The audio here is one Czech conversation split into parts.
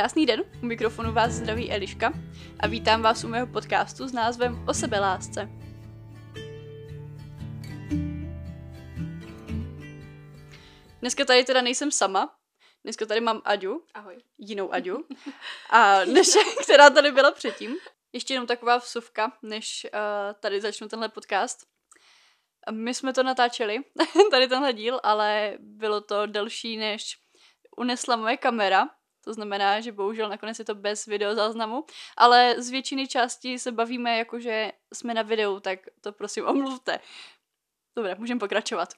Krásný den, u mikrofonu vás zdraví Eliška a vítám vás u mého podcastu s názvem O sebelásce. Dneska tady teda nejsem sama, dneska tady mám Aďu, Ahoj. jinou Aďu, a než, která tady byla předtím. Ještě jenom taková vsuvka, než uh, tady začnu tenhle podcast. My jsme to natáčeli, tady tenhle díl, ale bylo to delší, než unesla moje kamera. To znamená, že bohužel nakonec je to bez videozáznamu, ale z většiny částí se bavíme jako, že jsme na videu, tak to prosím omluvte. Dobré, můžeme pokračovat.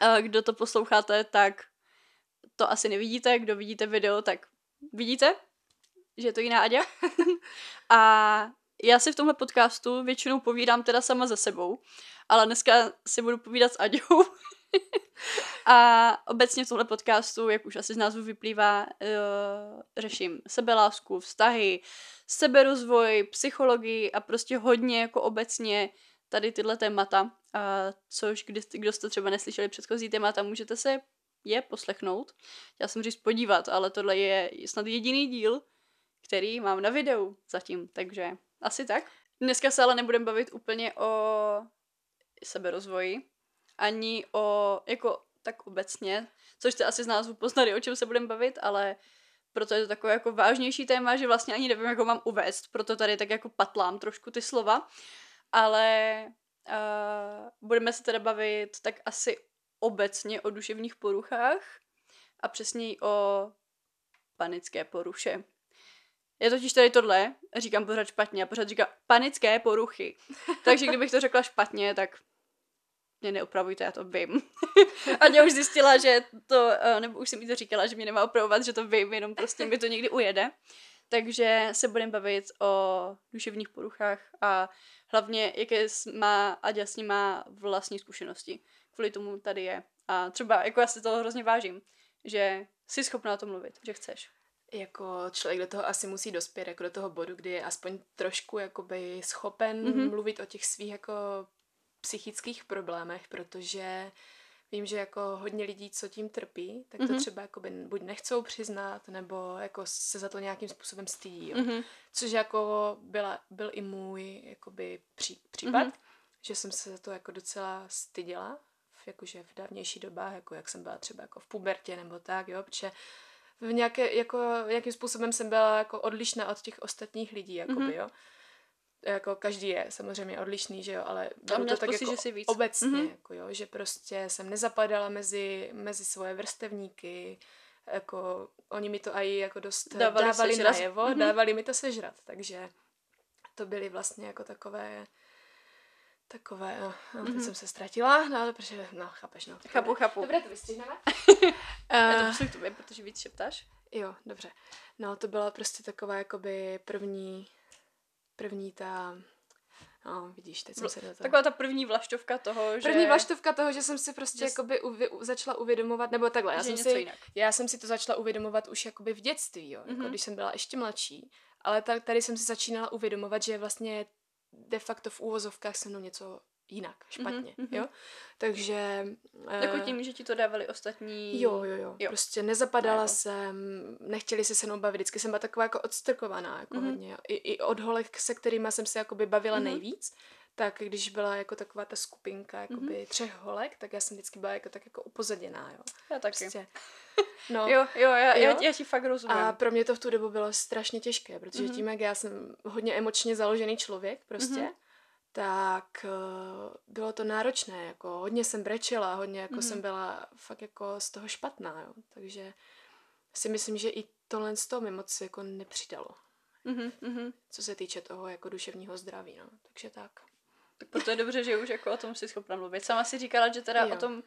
A Kdo to posloucháte, tak to asi nevidíte. Kdo vidíte video, tak vidíte, že je to jiná Aďa. A já si v tomhle podcastu většinou povídám teda sama ze sebou, ale dneska si budu povídat s Aďou. A obecně v tomhle podcastu, jak už asi z názvu vyplývá, uh, řeším sebelásku, vztahy, seberozvoj, psychologii a prostě hodně jako obecně tady tyhle témata, uh, což kdy, kdo jste třeba neslyšeli předchozí témata, můžete se je poslechnout. Já jsem říct podívat, ale tohle je snad jediný díl, který mám na videu zatím, takže asi tak. Dneska se ale nebudeme bavit úplně o seberozvoji, ani o, jako tak obecně, což jste asi z názvu poznali, o čem se budeme bavit, ale proto je to takové jako vážnější téma, že vlastně ani nevím, jak ho mám uvést, proto tady tak jako patlám trošku ty slova, ale uh, budeme se teda bavit tak asi obecně o duševních poruchách a přesněji o panické poruše. Je totiž tady tohle, říkám pořád špatně a pořád říkám panické poruchy. Takže kdybych to řekla špatně, tak mě neopravujte, já to vím. a mě už zjistila, že to, eh, nebo už jsem jí to říkala, že mě nemá opravovat, že to vím, jenom prostě mi to někdy ujede. Takže se budeme bavit o duševních poruchách a hlavně, jaké má Aďa s má vlastní zkušenosti. Kvůli tomu tady je. A třeba, jako já si to hrozně vážím, že jsi schopná o tom mluvit, že chceš. Jako člověk do toho asi musí dospět, jako do toho bodu, kdy je aspoň trošku jakoby schopen Mhm. mm-hmm. mluvit o těch svých jako psychických problémech, protože vím, že jako hodně lidí, co tím trpí, tak to Mhm. mm-hmm. třeba jakoby buď nechcou přiznat, nebo jako se za to nějakým způsobem stydí, jo. Mhm. Což jako byla, byl i můj jakoby pří, případ, Mhm. mm-hmm. že jsem se za to jako docela styděla, v, jakože v dávnější dobách, jako jak jsem byla třeba jako v pubertě nebo tak, jo, protože v nějaké, jako, nějakým způsobem jsem byla jako odlišná od těch ostatních lidí, jakoby, Mhm. jo. Jako každý je samozřejmě odlišný, že jo, ale měl to tak pocit, jako že jsi víc. obecně, Mhm. jako jo, že prostě jsem nezapadala mezi, mezi svoje vrstevníky, jako oni mi to i jako dost Dávali dávali, sežrat. najevo, Mhm. dávali mi to sežrat, takže to byly vlastně jako takové takové, no, no teď Mhm. jsem se ztratila, no ale protože, no, chápeš, no. Chápu, dobré. chápu. Dobré, to vystřihneme. Já to Eh, k tobě, protože víc šeptáš. Jo, dobře. No, to byla prostě taková jakoby první, první ta, no, vidíš, teď jsem se do toho... Taková ta první vlaštovka toho, že... První vlaštovka toho, že jsem si prostě že jakoby uvi, u, začala uvědomovat, nebo takhle, já jsem, si, jinak. já jsem si to začala uvědomovat už jakoby v dětství, jo, jako Mhm. když jsem byla ještě mladší, ale ta, tady jsem si začínala uvědomovat, že vlastně de facto v úvozovkách se mnou něco jinak, špatně, mhm. jo, takže... Jako eh, tím, že ti to dávali ostatní... Jo, jo, jo, Jo. Prostě nezapadala Jako. jsem, nechtěli se se mnou bavit, vždycky jsem byla taková jako odstrkovaná, jako Mhm. mm-hmm. hodně. I, I od holek, se kterými jsem se jakoby bavila Mhm. mm-hmm. nejvíc, tak když byla jako taková ta skupinka jakoby Mhm. mm-hmm. třech holek, tak já jsem vždycky byla jako tak jako upozaděná, jo. Já taky. Prostě. No. Jo, jo, já, Jo. já, já ti fakt rozumím. A pro mě to v tu dobu bylo strašně těžké, protože Mhm. mm-hmm. tím, jak já jsem hodně emočně založený člověk prostě, Mhm. mm-hmm. Tak uh, bylo to náročné, jako hodně jsem brečela, hodně jako Mhm. mm-hmm. jsem byla fakt jako z toho špatná, jo. Takže si myslím, že i tohle z toho mi moc jako nepřidalo, Mhm, mhm. co se týče toho jako duševního zdraví, no. Takže tak. Tak proto je dobře, že už jako o tom jsi schopna mluvit. Sama si říkala, že teda Jo. o tom...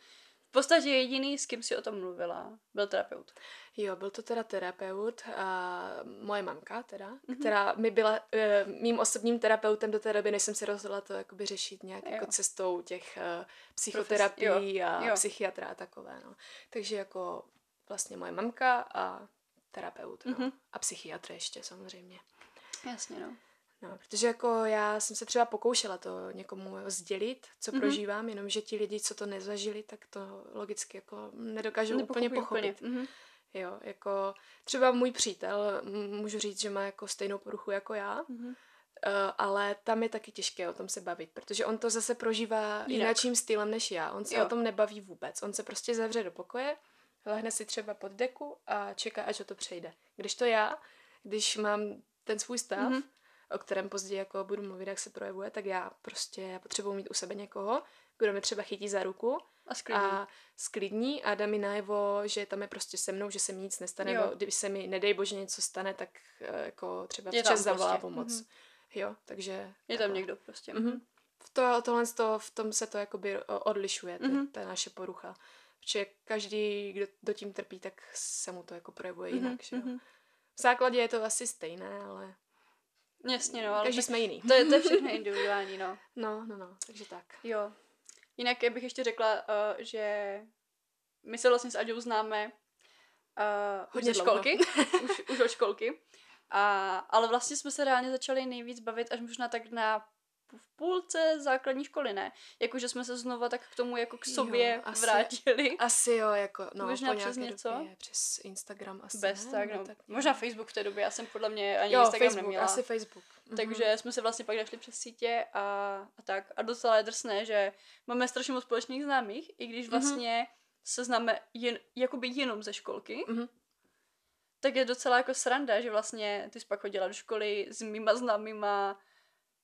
V podstatě jediný, s kým si o tom mluvila, byl terapeut. Jo, byl to teda terapeut a moje mamka teda, Mhm. mm-hmm. která mi byla e, mým osobním terapeutem do té doby, než jsem si rozhodla to jakoby řešit nějak Jo. jako cestou těch e, psychoterapií jo, a jo. psychiatra a takové, no. Takže jako vlastně moje mamka a terapeut, no. Mhm. Mm-hmm. A psychiatr ještě samozřejmě. Jasně, no. No, protože jako já jsem se třeba pokoušela to někomu sdělit, co Mhm. mm-hmm. prožívám, jenomže ti lidi, co to nezažili, tak to logicky jako nedokážou úplně pochopit. Mhm. Jo, jako třeba můj přítel, můžu říct, že má jako stejnou poruchu jako já, Mhm. uh, ale tam je taky těžké o tom se bavit, protože on to zase prožívá Jinak. jinakším stylem než já. On se Jo. o tom nebaví vůbec. On se prostě zavře do pokoje, lehne si třeba pod deku a čeká, až o to přejde. Když to já, když mám ten svůj stav, Mhm. mm-hmm. O kterém později jako budu mluvit, jak se projevuje, tak já prostě potřebuji mít u sebe někoho, kdo mi třeba chytí za ruku A sklidní. a sklidní a dá mi najevo, že tam je prostě se mnou, že se mi nic nestane, Jo. nebo kdyby se mi, nedej bože, něco stane, tak eh, jako třeba Je včas zavolá prostě. pomoc. Mhm. Jo, takže... Je tam někdo prostě. Mhm. V, to, tohle to, v tom se to jakoby o- odlišuje, Mhm. ta naše porucha. Protože každý, kdo, kdo tím trpí, tak se mu to jako projevuje Mhm, jinak, že jo. mhm. V základě je to asi stejné, ale Jasně, no, ale každý tak jsme jiný. to, je, to je všechno individuální, no. No, no, no, takže tak. Jo. Jinak já bych ještě řekla, uh, že my se vlastně s Aďou známe uh, Hodně už školky, už, už od školky. A, ale vlastně jsme se reálně začali nejvíc bavit až možná tak na v půlce základní školy, ne? Jakože jsme se znova tak k tomu jako k Jo, sobě asi- vrátili. Asi jo, jako, no, Možná po přes něco? Době, přes Instagram asi Bez ne, tak, nebo no. tak Možná Facebook v té době, já jsem podle mě ani Jo, Instagram Facebook, neměla. asi Facebook. Mhm. Takže jsme se vlastně pak našli přes sítě a, a tak. A docela je drsné, že máme strašně moc společných známých, i když Mhm. vlastně se známe jen, jakoby jenom ze školky, Mhm. tak je docela jako sranda, že vlastně ty jsi pak chodila do školy s mýma známýma,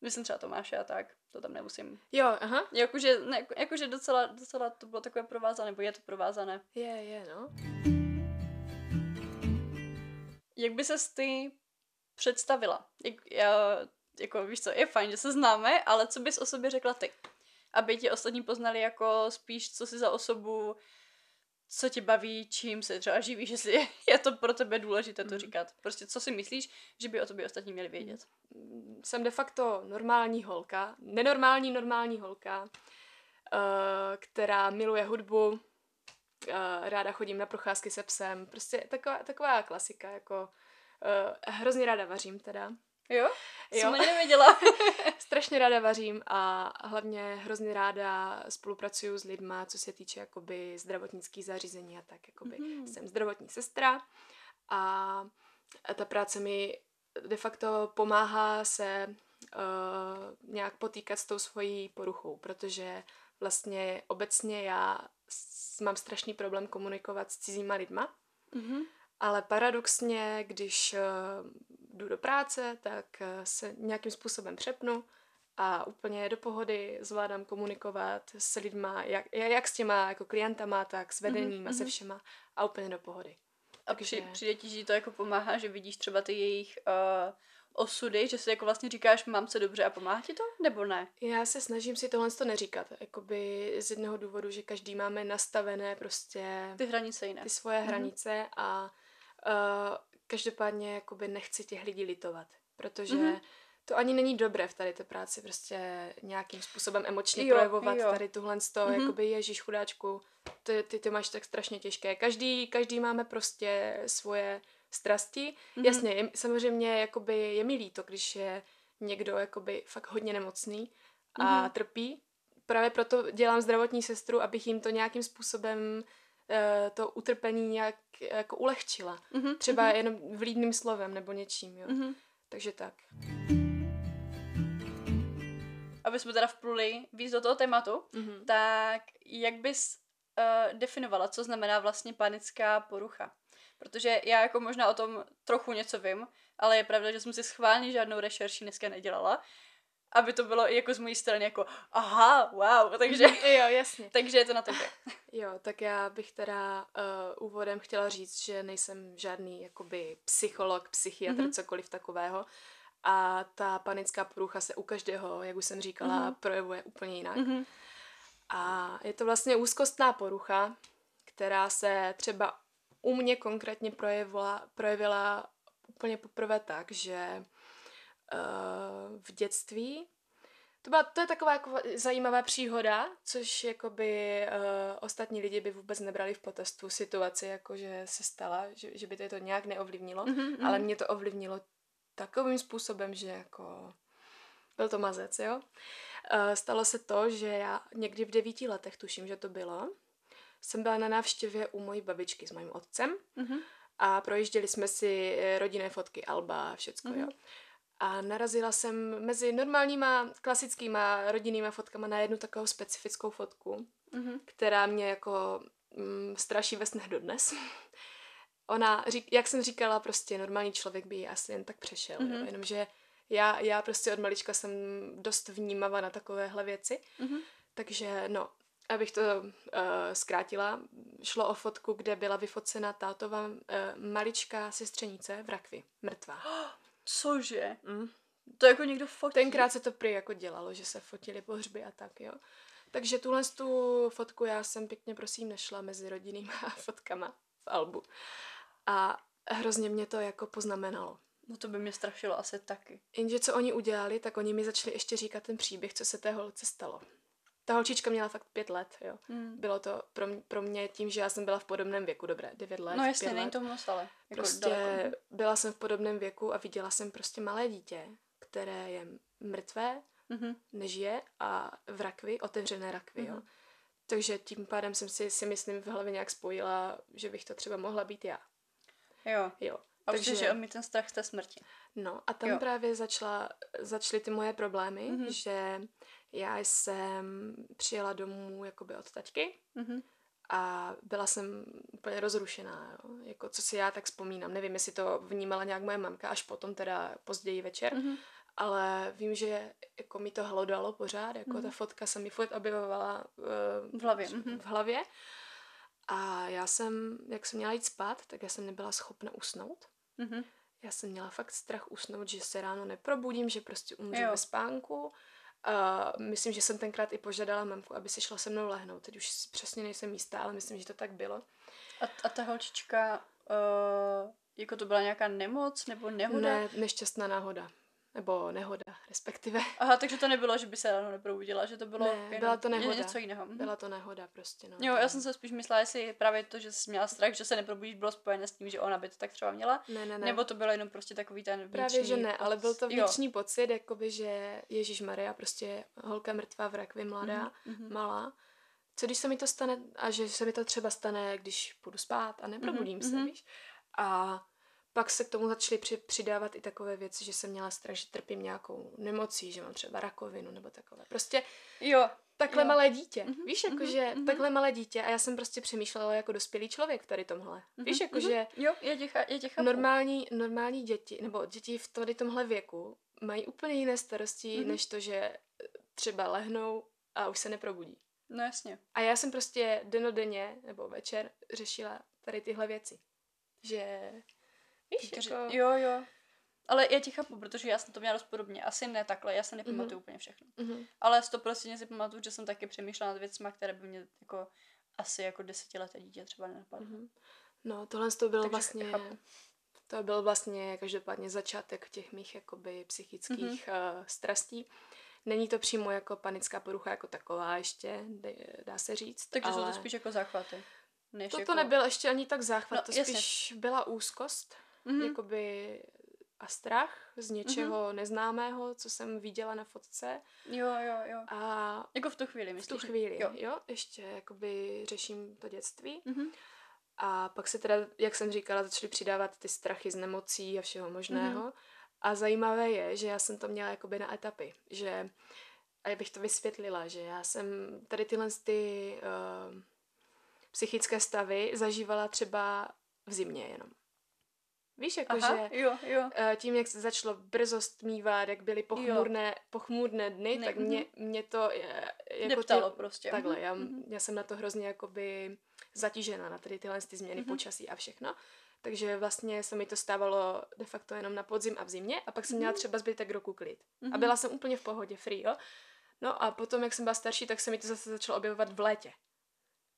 myslím třeba Tomáše a tak, to tam nemusím. Jo, aha. Jakože, ne, jakože docela, docela to bylo takové provázané, nebo je to provázané. Je, je, no. Jak by ses ty představila? Jak, já, jako víš co, je fajn, že se známe, ale co bys o sobě řekla ty? Aby ti ostatní poznali jako spíš, co jsi za osobu, co tě baví, čím se třeba živíš, jestli je, to pro tebe důležité to Mhm. říkat. Prostě co si myslíš, že by o tobě ostatní měli vědět. Mm, Jsem de facto normální holka, nenormální normální holka, eh, která miluje hudbu, eh, ráda chodím na procházky se psem, prostě taková, taková klasika, jako eh, hrozně ráda vařím teda. Jo? Jo. Jsem ani nevěděla. Strašně ráda vařím a hlavně hrozně ráda spolupracuju s lidma, co se týče jakoby zdravotnických zařízení a tak, jakoby Mhm. jsem zdravotní sestra a ta práce mi de facto pomáhá se uh, nějak potýkat s tou svojí poruchou, protože vlastně obecně já s- mám strašný problém komunikovat s cizíma lidma, Mhm. ale paradoxně, když uh, jdu do práce, tak uh, se nějakým způsobem přepnu a úplně do pohody zvládám komunikovat s lidma, jak, jak s těma jako klientama, tak s vedením a se mhm. všema a úplně do pohody. A Takže- při, přijde ti, že to jako pomáhá, že vidíš třeba ty jejich uh, osudy, že si jako vlastně říkáš, mám se dobře a pomáhá ti to, nebo ne? Já se snažím si tohle to neříkat, jakoby z jednoho důvodu, že každý máme nastavené prostě Ty hranice jiné. ty svoje Mhm. hranice a uh, každopádně jakoby nechci těch lidí litovat, protože Mhm. to ani není dobré v tady té práci prostě nějakým způsobem emočně Jo, projevovat jo. tady tuhle to, Mhm. jakoby ježíš chudáčku, ty, ty to máš tak strašně těžké. Každý, každý máme prostě svoje strasti. Mhm. Jasně, je, samozřejmě jakoby je mi líto, když je někdo jakoby fakt hodně nemocný a Mhm. trpí. Právě proto dělám zdravotní sestru, abych jim to nějakým způsobem to utrpení nějak jako ulehčila. Mhm, Třeba mhm, jenom vlídným slovem nebo něčím, jo. mhm. Takže tak. Aby jsme teda vpluli víc do toho tématu, Mhm. tak jak bys uh, definovala, co znamená vlastně panická porucha? Protože já jako možná o tom trochu něco vím, ale je pravda, že jsem si schválně žádnou rešerši dneska nedělala, aby to bylo i jako z mojí strany jako aha, wow, takže, jo, jasně. takže je to na tobě. Jo, tak já bych teda uh, úvodem chtěla říct, že nejsem žádný jakoby psycholog, psychiatr, Mhm. mm-hmm. cokoliv takového. A ta panická porucha se u každého, jak už jsem říkala, Mhm. mm-hmm. projevuje úplně jinak. Mhm. A je to vlastně úzkostná porucha, která se třeba u mě konkrétně projevila, projevila úplně poprvé tak, že v dětství to, byla, to je taková jako zajímavá příhoda, což jakoby uh, ostatní lidi by vůbec nebrali v potaz tu situaci, jako že se stala, že, že by to, to nějak neovlivnilo, Mhm, mhm. ale mě to ovlivnilo takovým způsobem, že jako byl to mazec, jo. Uh, stalo se to, že já někdy v devíti letech, tuším, že to bylo, jsem byla na návštěvě u mojí babičky s mojím otcem Mhm. a projížděli jsme si eh, rodinné fotky, alba, všecko, mm-hmm. jo. A narazila jsem mezi normálníma, klasickýma rodinnýma fotkama na jednu takovou specifickou fotku, mm-hmm. která mě jako mm, straší ve snech dodnes. Ona, řík, jak jsem říkala, prostě normální člověk by ji asi jen tak přešel, mm-hmm. jo, mhm. jenomže já, já prostě od malička jsem dost vnímavá na takovéhle věci, mm-hmm. takže no, abych to uh, zkrátila, šlo o fotku, kde byla vyfocena tátová uh, maličká sestřenice v rakvi, mrtvá. Cože? Mm. To jako někdo fotí? Tenkrát se to prý jako dělalo, že se fotili pohřby a tak, jo. Takže tuhle tu fotku já jsem pěkně prosím nešla mezi rodinnýma fotkama v albu. A hrozně mě to jako poznamenalo. No to by mě strašilo asi taky. Jenže co oni udělali, tak oni mi začali ještě říkat ten příběh, co se té holce stalo. Ta holčička měla fakt pět let, jo. Hmm. Bylo to pro mě, pro mě tím, že já jsem byla v podobném věku, dobré, devět let, No jasně, není to moc, ale jako Prostě daleko. byla jsem v podobném věku a viděla jsem prostě malé dítě, které je mrtvé, mm-hmm. nežije a v rakvi, otevřené rakvi, mm-hmm. jo. Takže tím pádem jsem si, si myslím v hlavě nějak spojila, že bych to třeba mohla být já. Jo. Jo. A Takže, že on mi ten strach z té smrti. No a tam jo. právě začala, začaly ty moje problémy, mm-hmm. že já jsem přijela domů jakoby od taťky mm-hmm. a byla jsem úplně rozrušená, jo. Jako co si já tak vzpomínám. Nevím, jestli to vnímala nějak moje mamka, až potom teda později večer, mm-hmm. ale vím, že jako mi to hlodalo pořád, jako mm-hmm. ta fotka se mi furt objevovala uh, v hlavě. V hlavě. A já jsem, jak jsem měla jít spát, tak já jsem nebyla schopna usnout. Mm-hmm. Já jsem měla fakt strach usnout, že se ráno neprobudím, že prostě umřu ve spánku. A myslím, že jsem tenkrát i požádala mamku, aby si šla se mnou lehnout. Teď už přesně nejsem jistá, ale myslím, že to tak bylo. A, a ta holčička, uh, jako to byla nějaká nemoc nebo nehoda? Ne, nešťastná náhoda nebo nehoda, respektive. Aha, takže to nebylo, že by se ráno neprobudila, že to bylo ne, byla to nehoda. něco jiného. Mhm. Byla to nehoda prostě, no. Jo, já jsem se spíš myslela, jestli právě to, že jsi měla strach, že se neprobudíš, bylo spojené s tím, že ona by to tak třeba měla. Ne, ne, ne. Nebo to bylo jenom prostě takový ten vnitřní Právě, že ne, ale byl to vnitřní jo. pocit, jakoby, že Ježíš Maria, prostě holka mrtvá v rakvi, mladá, mm-hmm. malá. Co když se mi to stane, a že se mi to třeba stane, když půjdu spát a neprobudím mm-hmm. se, víš? A pak se k tomu začaly při, přidávat i takové věci, že jsem měla strach, že trpím nějakou nemocí, že mám třeba rakovinu nebo takové. Prostě jo, takhle jo. malé dítě. Mm-hmm, Víš, jakože mm-hmm. takhle malé dítě a já jsem prostě přemýšlela jako dospělý člověk tady tomhle. Mm-hmm, Víš, jakože mm-hmm. jo, je tě, je tě normální, normální děti, nebo děti v tady tomhle věku mají úplně jiné starosti, mm-hmm. než to, že třeba lehnou a už se neprobudí. No jasně. A já jsem prostě denodenně nebo večer řešila tady tyhle věci. Že Víš, jako... Jo, jo. Ale já ti chápu, protože já jsem to měla dost podobně. Asi ne takhle, já se nepamatuju mm-hmm. úplně všechno. Mm-hmm. Ale prostě si pamatuju, že jsem taky přemýšlela nad věcmi, které by mě jako asi jako desetileté dítě třeba nenapadlo. Mm-hmm. No, tohle to bylo Takže vlastně... Chápu. To byl vlastně každopádně začátek těch mých jakoby psychických mm-hmm. uh, strastí. Není to přímo jako panická porucha jako taková ještě, dá se říct. Takže ale... jsou to spíš jako záchvaty. Než Toto jako... nebyl ještě ani tak záchvat, no, to spíš jasně. byla úzkost mm-hmm. jakoby a strach z něčeho mm-hmm. neznámého, co jsem viděla na fotce. Jo, jo, jo. A jako v tu chvíli, myslíš? V tu chvíli, jo. jo. Ještě jakoby řeším to dětství. Mm-hmm. A pak se teda, jak jsem říkala, začaly přidávat ty strachy z nemocí a všeho možného. Mm-hmm. A zajímavé je, že já jsem to měla jakoby na etapy, že a bych to vysvětlila, že já jsem tady tyhle ty uh, psychické stavy zažívala třeba v zimě jenom. Víš, jakože jo, jo. Eh, tím, jak se začalo brzo stmívat, jak byly pochmurné, pochmurné dny, ne, tak mě, mhm. mě to eh, jako Neptalo tě, prostě. Takhle, mhm, já, mm-hmm. já jsem na to hrozně jakoby zatížena, na tady tyhle ty změny mm-hmm. počasí a všechno. Takže vlastně se mi to stávalo de facto jenom na podzim a v zimě a pak jsem mm-hmm. měla třeba zbytek roku klid. Mm-hmm. A mhm. byla jsem úplně v pohodě, free, jo. No a potom, jak jsem byla starší, tak se mi to zase začalo objevovat v létě.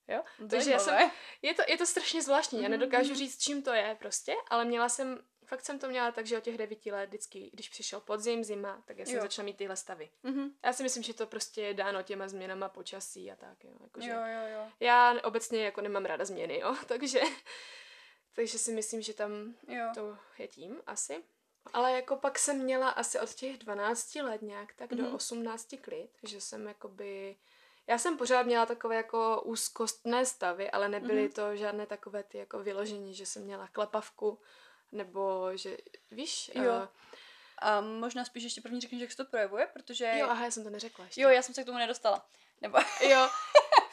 Jo? Takže já jsem, je, to, je to strašně zvláštní, já nedokážu mhm. říct, čím to je prostě, ale měla jsem, fakt jsem to měla tak, že od těch devíti let vždycky, když přišel podzim, zima, tak já jsem jo. začala mít tyhle stavy. Mm-hmm. Já si myslím, že to prostě je dáno těma změnama počasí a tak, jo. Jakože jo, jo, jo. Já obecně jako nemám ráda změny, jo, takže, takže si myslím, že tam jo. to je tím asi. Ale jako pak jsem měla asi od těch 12 let nějak tak mm-hmm. do 18 mhm. klid, že jsem jakoby Já jsem pořád měla takové jako úzkostné stavy, ale nebyly Mhm. to žádné takové ty jako vyložení, že jsem měla klepavku, nebo že, víš? Jo. eh, A možná spíš ještě první řekneš, jak se to projevuje, protože... jo, aha, já jsem to neřekla ještě. jo, já jsem se k tomu nedostala. Nebo jo.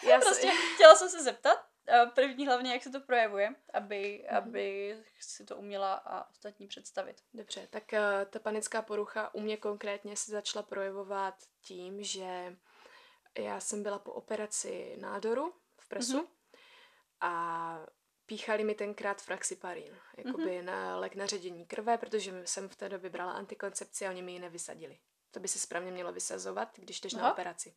Já prostě chtěla jsem se zeptat, a první hlavně, jak se to projevuje, aby, Mhm. aby si to uměla a ostatní představit. Dobře, tak eh, ta panická porucha u mě konkrétně se začala projevovat tím, že já jsem byla po operaci nádoru v presu Mhm. a píchali mi tenkrát fraxiparin, jakoby na lék na ředění krve, protože jsem v té době brala antikoncepci a oni mi ji nevysadili. To by se správně mělo vysazovat, když jdeš na Aha. operaci.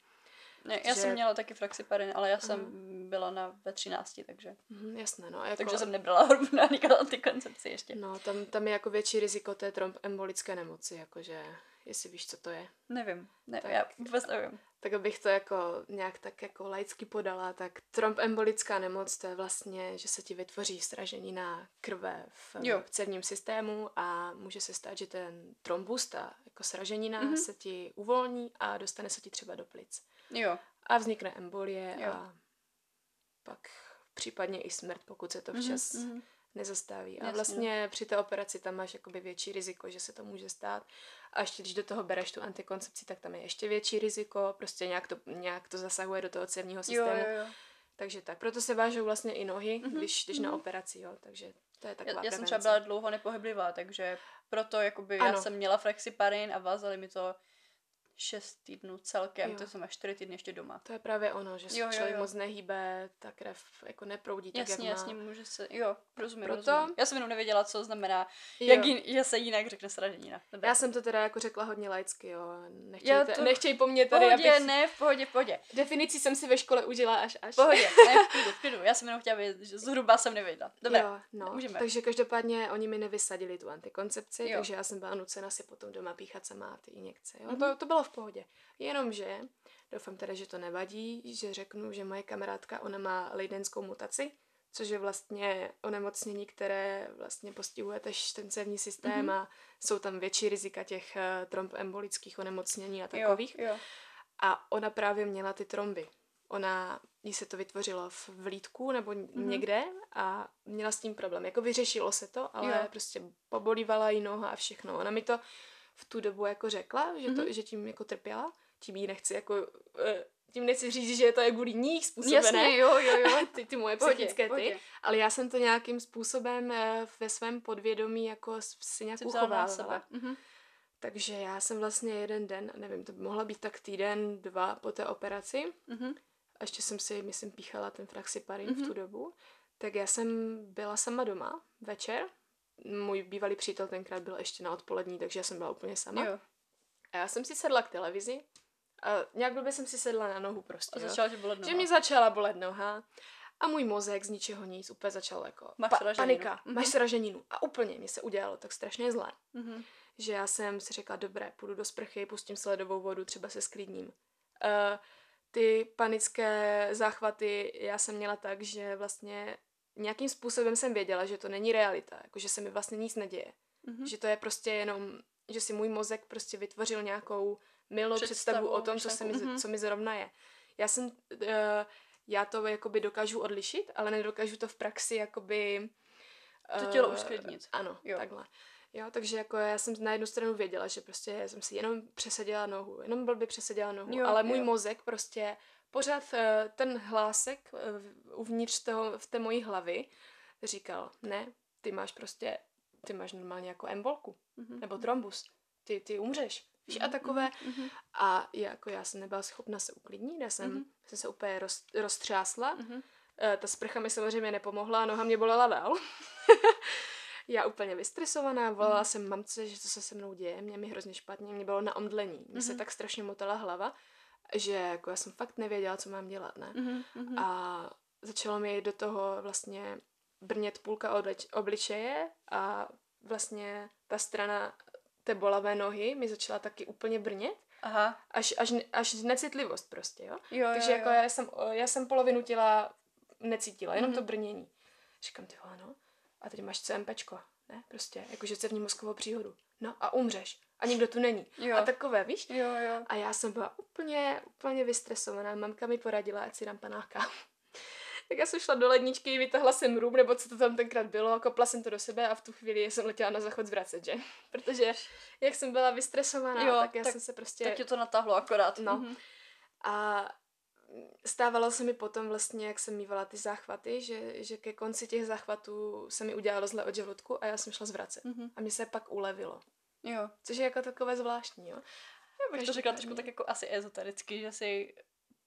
Ne, já Že- jsem měla taky fraxiparin, ale já jsem byla na ve 13, takže, Mhm, jasné, no. Jako, takže jsem nebrala hormonální antikoncepci ještě. No, tam, tam je jako větší riziko té trombembolické nemoci, jakože, jestli víš, co to je. Nevím, ne, Tak. já vůbec nevím. Tak abych to jako nějak tak jako laicky podala, tak trombembolická nemoc to je vlastně, že se ti vytvoří sraženina krve v, Jo. cévním systému a může se stát, že ten trombus, ta jako sraženina Mhm. se ti uvolní a dostane se ti třeba do plic. Jo, A vznikne embolie Jo. a pak případně i smrt, pokud se to Mhm, včas mhm. Nezastaví. A Jasně. vlastně při té operaci tam máš jakoby větší riziko, že se to může stát. A ještě když do toho bereš tu antikoncepci, tak tam je ještě větší riziko, prostě nějak to, nějak to zasahuje do toho cévního jo, systému. jo, jo. Takže tak, proto se vážou vlastně i nohy, Mhm, když jdeš na mhm. operaci, jo, takže to je taková Já, já jsem třeba byla dlouho nepohyblivá, takže proto jakoby já Ano. jsem měla flexiparin a vázali mi to 6 týdnů celkem, Jo. to jsem až 4 týdny ještě doma. To je právě ono, že se Jo, jo, člověk jo. moc nehýbe, ta krev jako neproudí tak, Jasně, jak má. jasně, může se, jo, rozumím, Proto- rozumím. Já jsem jenom nevěděla, co znamená, Jo. jak jin, že se jinak řekne sraženina. Dobré. Já jsem to teda jako řekla hodně laicky, jo. Nechtěj, Já to- nechtěj po mně tady, pohodě, abych... ne, v pohodě, v pohodě. Definici jsem si ve škole udělala až až. Pohodě, ne, v klidu, v klidu. Já jsem jenom chtěla vědět, že zhruba jsem nevěděla. Dobré, Jo, no. můžeme. Takže každopádně oni mi nevysadili tu antikoncepci, Jo. jo. takže já jsem byla nucena si potom doma píchat sama ty injekce. Jo? Mhm. To, to bylo v pohodě. Jenomže, doufám teda, že to nevadí, že řeknu, že moje kamarádka, ona má lejdenskou mutaci, což je vlastně onemocnění, které vlastně postihuje tež ten cévní systém Mhm. a jsou tam větší rizika těch uh, trombembolických onemocnění a jo, takových. jo. A ona právě měla ty tromby. Ona, jí se to vytvořilo v vlídku nebo mm-hmm. někde a měla s tím problém. Jako vyřešilo se to, ale Jo. jo. prostě pobolívala jí noha a všechno. Ona mi to v tu dobu jako řekla, že, to, Mhm. že tím jako trpěla. Tím jí nechci jako, eh, tím nechci říct, že to je kvůli ní způsobené. Jasně, jo, jo, jo. ty, ty moje psychické pohodě. ty. Ale já jsem to nějakým způsobem eh, ve svém podvědomí jako si nějak uchovávala. Mhm. Takže já jsem vlastně jeden den, nevím, to by mohla být tak týden, dva po té operaci, Mhm. a ještě jsem si, myslím, píchala ten fraxiparin Mhm. v tu dobu, tak já jsem byla sama doma večer. Můj bývalý přítel tenkrát byl ještě na odpolední, takže já jsem byla úplně sama. Jo. A já jsem si sedla k televizi a nějak blbě jsem si sedla na nohu prostě. A jo. začala bolet Že noha. mě začala bolet noha a můj mozek z ničeho nic úplně začal jako Máš pa- sraženinu. panika, Mhm. máš sraženinu. A úplně mě se udělalo tak strašně zlé Mhm. že já jsem si řekla, dobré, půjdu do sprchy, pustím si ledovou vodu, třeba se sklidním. Uh, ty panické záchvaty já jsem měla tak, že vlastně nějakým způsobem jsem věděla, že to není realita, jako že se mi vlastně nic neděje. Mhm. Že to je prostě jenom, že si můj mozek prostě vytvořil nějakou milou představu, Představu, o tom, co, se mi, mhm. co mi zrovna je. Já jsem, uh, já to jakoby dokážu odlišit, ale nedokážu to v praxi jakoby... To tělo eh, usklidnit. Ano, Jo. takhle. Jo, takže jako já jsem na jednu stranu věděla, že prostě jsem si jenom přesadila nohu, jenom blbě přesadila nohu, jo, ale můj jo. mozek prostě pořád eh, ten hlásek eh, uvnitř toho, v té mojí hlavy říkal, ne, ty máš prostě, ty máš normálně jako embolku, Mhm. nebo trombus, ty, ty umřeš. Víš, a Mhm, takové. mhm, A jako já jsem nebyla schopna se uklidnit, já jsem, Mhm. jsem se úplně roz, roztřásla. mhm. Eh, ta sprcha mi samozřejmě nepomohla, noha mě bolela dál. Já úplně vystresovaná, volala Mhm. jsem mamce, že co se se mnou děje, mě mi hrozně špatně, mě bylo na omdlení, mě se Mhm. tak strašně motala hlava, že jako já jsem fakt nevěděla, co mám dělat, ne? Mhm, mhm. A začalo mi do toho vlastně brnět půlka oblič- obličeje a vlastně ta strana té bolavé nohy mi začala taky úplně brnět, Aha. až, až, až necitlivost prostě, jo? Jo, Takže jo, jako jo. já jsem, já jsem polovinu těla necítila, jenom Mhm. to brnění. Říkám, ty vole, no. A teď máš CMPčko, ne? Prostě, jakože cévní mozkovou příhodu. no a umřeš. A nikdo tu není. Jo. A takové, víš? Jo, jo. A já jsem byla úplně, úplně vystresovaná. Mamka mi poradila, ať si dám panáka. tak já jsem šla do ledničky, vytahla jsem rum, nebo co to tam tenkrát bylo, kopla jsem to do sebe a v tu chvíli jsem letěla na záchod zvracet, že? Protože jak jsem byla vystresovaná, Jo, tak já tak- jsem se prostě... Tak tě to natáhlo akorát. No. Mhm. A stávalo se mi potom vlastně, jak jsem mývala ty záchvaty, že, že ke konci těch záchvatů se mi udělalo zle od žaludku a já jsem šla zvracet. Mhm. A mě se pak ulevilo. Jo. Což je jako takové zvláštní, jo. Já bych to řekla trošku tak jako asi ezotericky, že si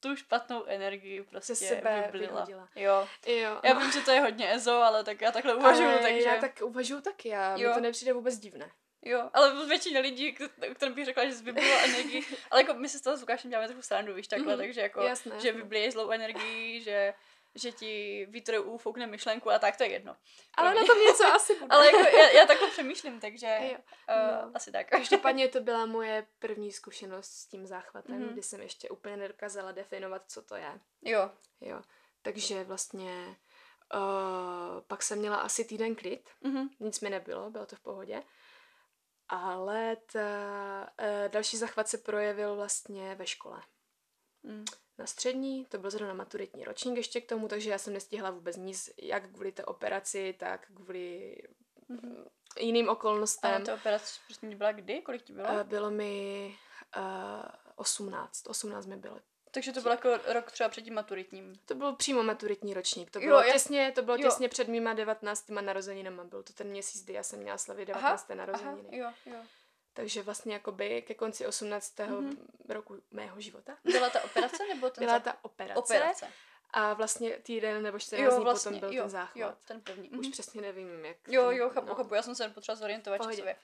tu špatnou energii prostě sebe vyblila. vyhodila. Jo. Jo, Já no. vím, že to je hodně ezo, ale tak já takhle uvažuju, ale takže... já tak uvažuju taky, já, Jo. mi to nepřijde vůbec divné. Jo, ale většina lidí, kterým bych řekla, že vyblila energii, ale jako my se z toho s Lukášem děláme trochu srandu, víš, takhle, Mhm, takže jako, jasné, že vyblíješ zlou energii, že, že ti vítr ufoukne myšlenku a tak, to je jedno. Ale na tom něco asi bude. Ale jako já, já takhle přemýšlím, takže Jo, uh, no. asi tak. Každopádně to byla moje první zkušenost s tím záchvatem, Mhm. kdy jsem ještě úplně nedokázala definovat, co to je. Jo, Jo. Takže vlastně uh, pak jsem měla asi týden klid, mhm. nic mi nebylo, bylo to v pohodě. Ale ta, uh, další zachvat se projevil vlastně ve škole. Mm. Na střední, to byl zrovna maturitní ročník ještě k tomu, takže já jsem nestihla vůbec nic, jak kvůli té operaci, tak kvůli Mhm. jiným A okolnostem. ta operace prostě byla kdy? Kolik ti bylo? Uh, bylo mi uh, 18, 18 mi bylo. Takže to bylo jako rok třeba před tím maturitním. To byl přímo maturitní ročník. To Jo, bylo, já- těsně, to bylo jo. těsně před mýma 19. narozeninama. Byl to ten měsíc, kdy já jsem měla slavit 19. Aha, narozeniny. jo, jo. Takže vlastně jakoby ke konci 18. Mhm. roku mého života Byla ta operace nebo ten byla ta operace. operace? A vlastně týden nebo 14 Jo, dní vlastně, potom byl jo, ten záchvat. jo, ten první. Už mhm. přesně nevím, jak... Jo, ten- jo, chápu, no. chápu, já jsem se potřeba zorientovat Pohodě. časově.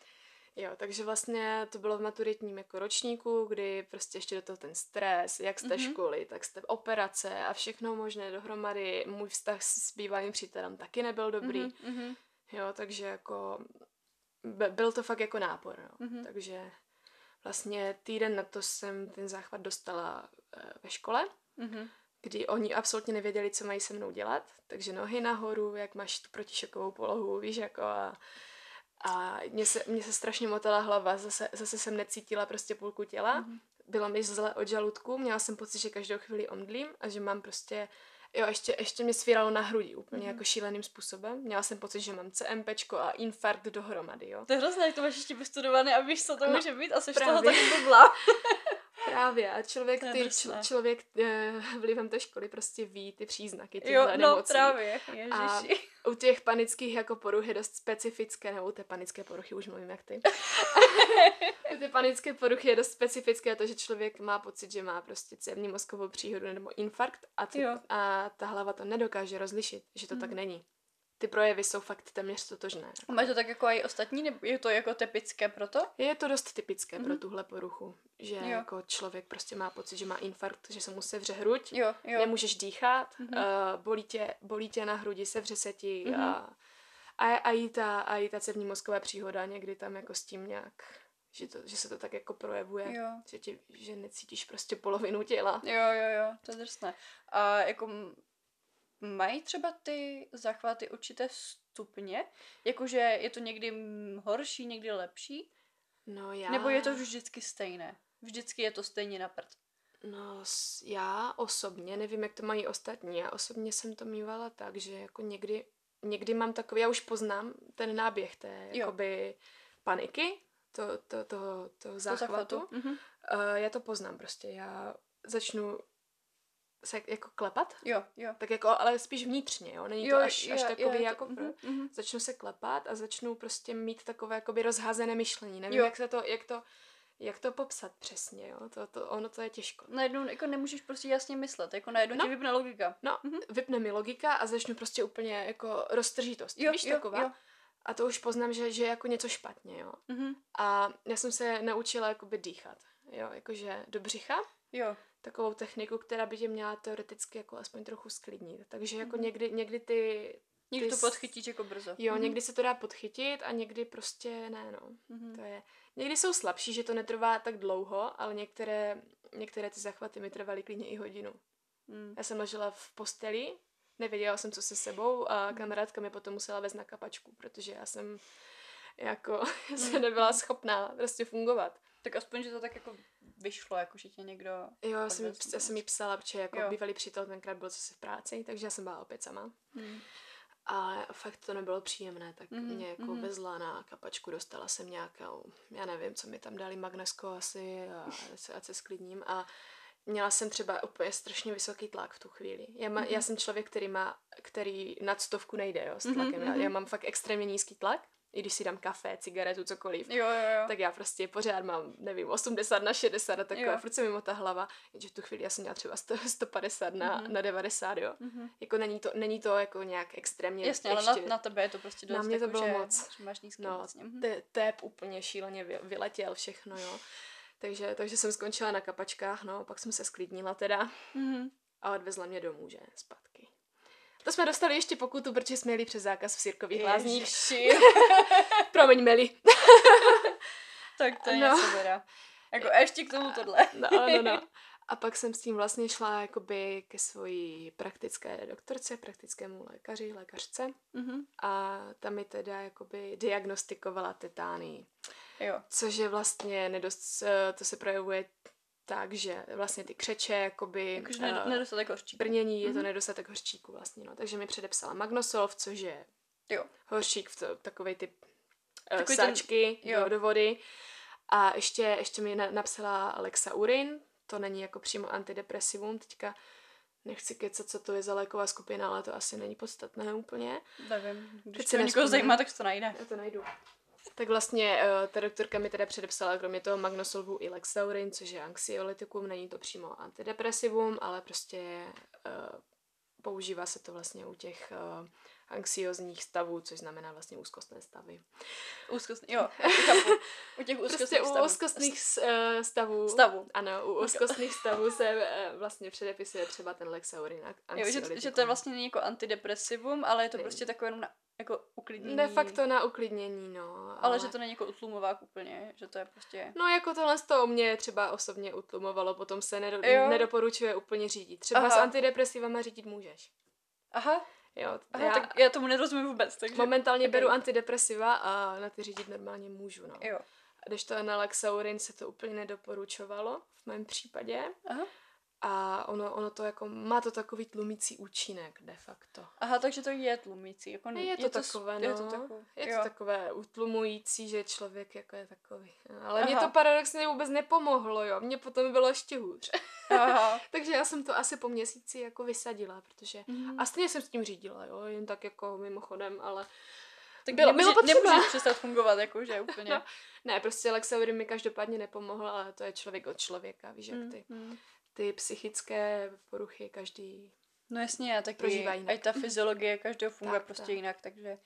Jo, takže vlastně to bylo v maturitním jako ročníku, kdy prostě ještě do toho ten stres, jak z té Mhm. školy, tak z té operace a všechno možné dohromady. Můj vztah s bývalým přítelem taky nebyl dobrý. Mhm, mhm. Jo, takže jako byl to fakt jako nápor, no. Mhm. Takže vlastně týden na to jsem ten záchvat dostala eh, ve škole, Mhm. kdy oni absolutně nevěděli, co mají se mnou dělat, takže nohy nahoru, jak máš tu protišokovou polohu, víš, jako a, a mě se, mě se strašně motala hlava, zase, zase jsem necítila prostě půlku těla, Mhm. bylo mi zle od žaludku, měla jsem pocit, že každou chvíli omdlím a že mám prostě, jo, ještě, ještě mě svíralo na hrudi úplně Mhm. jako šíleným způsobem. Měla jsem pocit, že mám CMPčko a infarkt dohromady, jo. To je hrozné, jak to máš ještě vystudované a víš, co to No, může být a jsi z právě. toho taky blbla. Právě a člověk, ty, drsné. č- člověk eh, vlivem té školy prostě ví ty příznaky Jo, těchto no nemocí. právě, A u těch panických jako poruch je dost specifické, nebo u té panické poruchy už mluvím jak ty. u té panické poruchy je dost specifické to, že člověk má pocit, že má prostě cévní mozkovou příhodu nebo infarkt a, ty, Jo. a ta hlava to nedokáže rozlišit, že to tak Mhm. není. Ty projevy jsou fakt téměř totožné. A Máš to tak jako i ostatní, nebo je to jako typické proto? Je to dost typické pro Mhm. tuhle poruchu, že Jo. jako člověk prostě má pocit, že má infarkt, že se mu sevře hruď, Jo, jo. nemůžeš dýchat, Mhm. uh, bolí, tě, bolí tě na hrudi, sevře se ti Mhm. a, a, a, i ta, a i ta cévní mozková příhoda někdy tam jako s tím nějak, že, to, že se to tak jako projevuje, Jo. že, ti, že necítíš prostě polovinu těla. Jo, jo, jo, to je drsné. A jako mají třeba ty zachvaty určité stupně? Jakože je to někdy horší, někdy lepší? No já... Nebo je to vždycky stejné? Vždycky je to stejně na prd. No, já osobně, nevím, jak to mají ostatní, já osobně jsem to mývala tak, že jako někdy, někdy mám takový, já už poznám ten náběh té, Jo. jakoby, paniky, to, to, to, to záchvatu. Mhm. Uh, já to poznám prostě, já začnu se jako klepat, Jo, jo. tak jako, ale spíš vnitřně, jo, není jo, to až, až jo, takový jo, to- jako, mhm, mhm. začnu se klepat a začnu prostě mít takové jakoby rozházené myšlení, nevím, Jo. jak se to, jak to, jak to popsat přesně, jo, to, to, ono to je těžko. Najednou jako nemůžeš prostě jasně myslet, jako najednou No. ti vypne logika. No, Mhm. vypne mi logika a začnu prostě úplně jako roztržitost, Jo, víš, jo, taková. jo. A to už poznám, že, že je jako něco špatně, jo. Mhm. A já jsem se naučila jakoby dýchat, jo, jakože do břicha, Jo. Takovou techniku, která by tě měla teoreticky jako aspoň trochu sklidnit. Takže jako Mhm. někdy, někdy ty... Někdy ty to podchytíš jako brzo. Jo, Mhm. někdy se to dá podchytit a někdy prostě ne, no. Mhm. To je... Někdy jsou slabší, že to netrvá tak dlouho, ale některé, některé ty zachvaty mi trvaly klidně i hodinu. Mm. Já jsem ležela v posteli, nevěděla jsem, co se sebou a kamarádka mi potom musela vést na kapačku, protože já jsem jako jsem nebyla schopná prostě fungovat. Tak aspoň, že to tak jako vyšlo, jako že tě někdo... Jo, já jsem, jí- já jsem jí psala, protože jako Jo. bývalý přítel tenkrát byl zase v práci, takže já jsem byla opět sama. Hmm. A fakt to nebylo příjemné, tak Mhm, mm-hmm. mě jako mhm. mm-hmm. vezla na kapačku, dostala jsem nějakou, já nevím, co mi tam dali, magnesko asi a ať se sklidním a měla jsem třeba úplně strašně vysoký tlak v tu chvíli. Já, ma, mm-hmm. já jsem člověk, který má, který nad stovku nejde, jo, s Mhm, tlakem. Mm-hmm. Já, mhm. já mám fakt extrémně nízký tlak, i když si dám kafe, cigaretu, cokoliv. Jo, jo, jo. Tak já prostě pořád mám, nevím, 80 na 60 a takové, Jo. furt se mi motá hlava, jenže v tu chvíli já jsem měla třeba 100, 150 na, Mhm. na 90, jo. Mhm. Jako není to, není to jako nějak extrémně Jasně, ale na, na tebe je to prostě dost Na mě to jako, bylo že, moc. že máš nízký No, vlastně. Te, tép úplně šíleně vy, vyletěl všechno, jo. Takže, takže jsem skončila na kapačkách, no, pak jsem se sklidnila teda Mhm. a odvezla mě domů, že, zpátky. To jsme dostali ještě pokutu, protože jsme jeli přes zákaz v Sirkových lázních. Promiň, Meli. tak to je No. no. něco teda. Jako a ještě k tomu tohle. No, no, no. A pak jsem s tím vlastně šla jakoby ke svojí praktické doktorce, praktickému lékaři, lékařce. Mhm. A ta mi teda jakoby diagnostikovala tetánii. Jo. Což je vlastně nedost, eh, to se projevuje tak, že vlastně ty křeče, jakoby Jakože eh, ned- nedostatek hořčíku. brnění, je to Mhm. nedostatek hořčíku vlastně, no. Takže mi předepsala Magnosolv, což je Jo. hořčík, v to, takový typ uh, Takový ten- sáčky jo. do, do vody. A ještě, ještě mi na, napsala Lexaurin, to není jako přímo antidepresivum, teďka nechci kecat, co to je za léková skupina, ale to asi není podstatné úplně. Nevím. Když Teď to někoho zajímá, tak se to najde. Já to najdu. Tak vlastně uh, ta doktorka mi teda předepsala kromě toho magnosolvu i Lexaurin, což je anxiolytikum, není to přímo antidepresivum, ale prostě uh, používá se to vlastně u těch uh, anxiozních stavů, což znamená vlastně úzkostné stavy. Úzkostný, jo, chápu. U těch úzkostných Prostě u stavů. úzkostných s- eh, stavů. Stavů. Ano, u úzkostných stavů se eh, vlastně předepisuje třeba ten Lexaurin. Jo, že, že to vlastně není jako antidepresivum, ale je to Není. prostě takové jenom na, jako uklidnění. De facto na uklidnění, no. Ale, Ale že to není jako utlumovák úplně, že to je prostě... No jako tohle z toho mě třeba osobně utlumovalo, potom se nedo, Jo. nedoporučuje úplně řídit. Třeba Aha. s antidepresivama řídit můžeš. Aha, Jo, aha já tak já tomu nerozumím vůbec, takže... momentálně beru antidepresiva a na ty řídit normálně můžu, no. Jo. A když to na Lexaurin se to úplně nedoporučovalo v mém případě. Aha. A ono, ono to jako, má to takový tlumící účinek de facto. Aha, takže to je tlumící. Jako, Je to, s- takové, no. Je to, takové, je jo. to takové utlumující, že člověk jako je takový. Ale mě to paradoxně vůbec nepomohlo, jo. Mně potom bylo ještě hůř. Aha. Takže já jsem to asi po měsíci jako vysadila, protože Mhm. a stejně jsem s tím řídila, jo, jen tak jako mimochodem, ale Tak bylo- nemůže, bylo potřeba. nemůže přestat fungovat, jakože úplně. No, ne, prostě Lexaurin mi každopádně nepomohl, ale to je člověk od člověka, víš, jak Mm, ty, mm. Ty psychické poruchy každý No jasně, a taky Prožívá jinak. i ta fyziologie každého funguje Tak, prostě tak. jinak, takže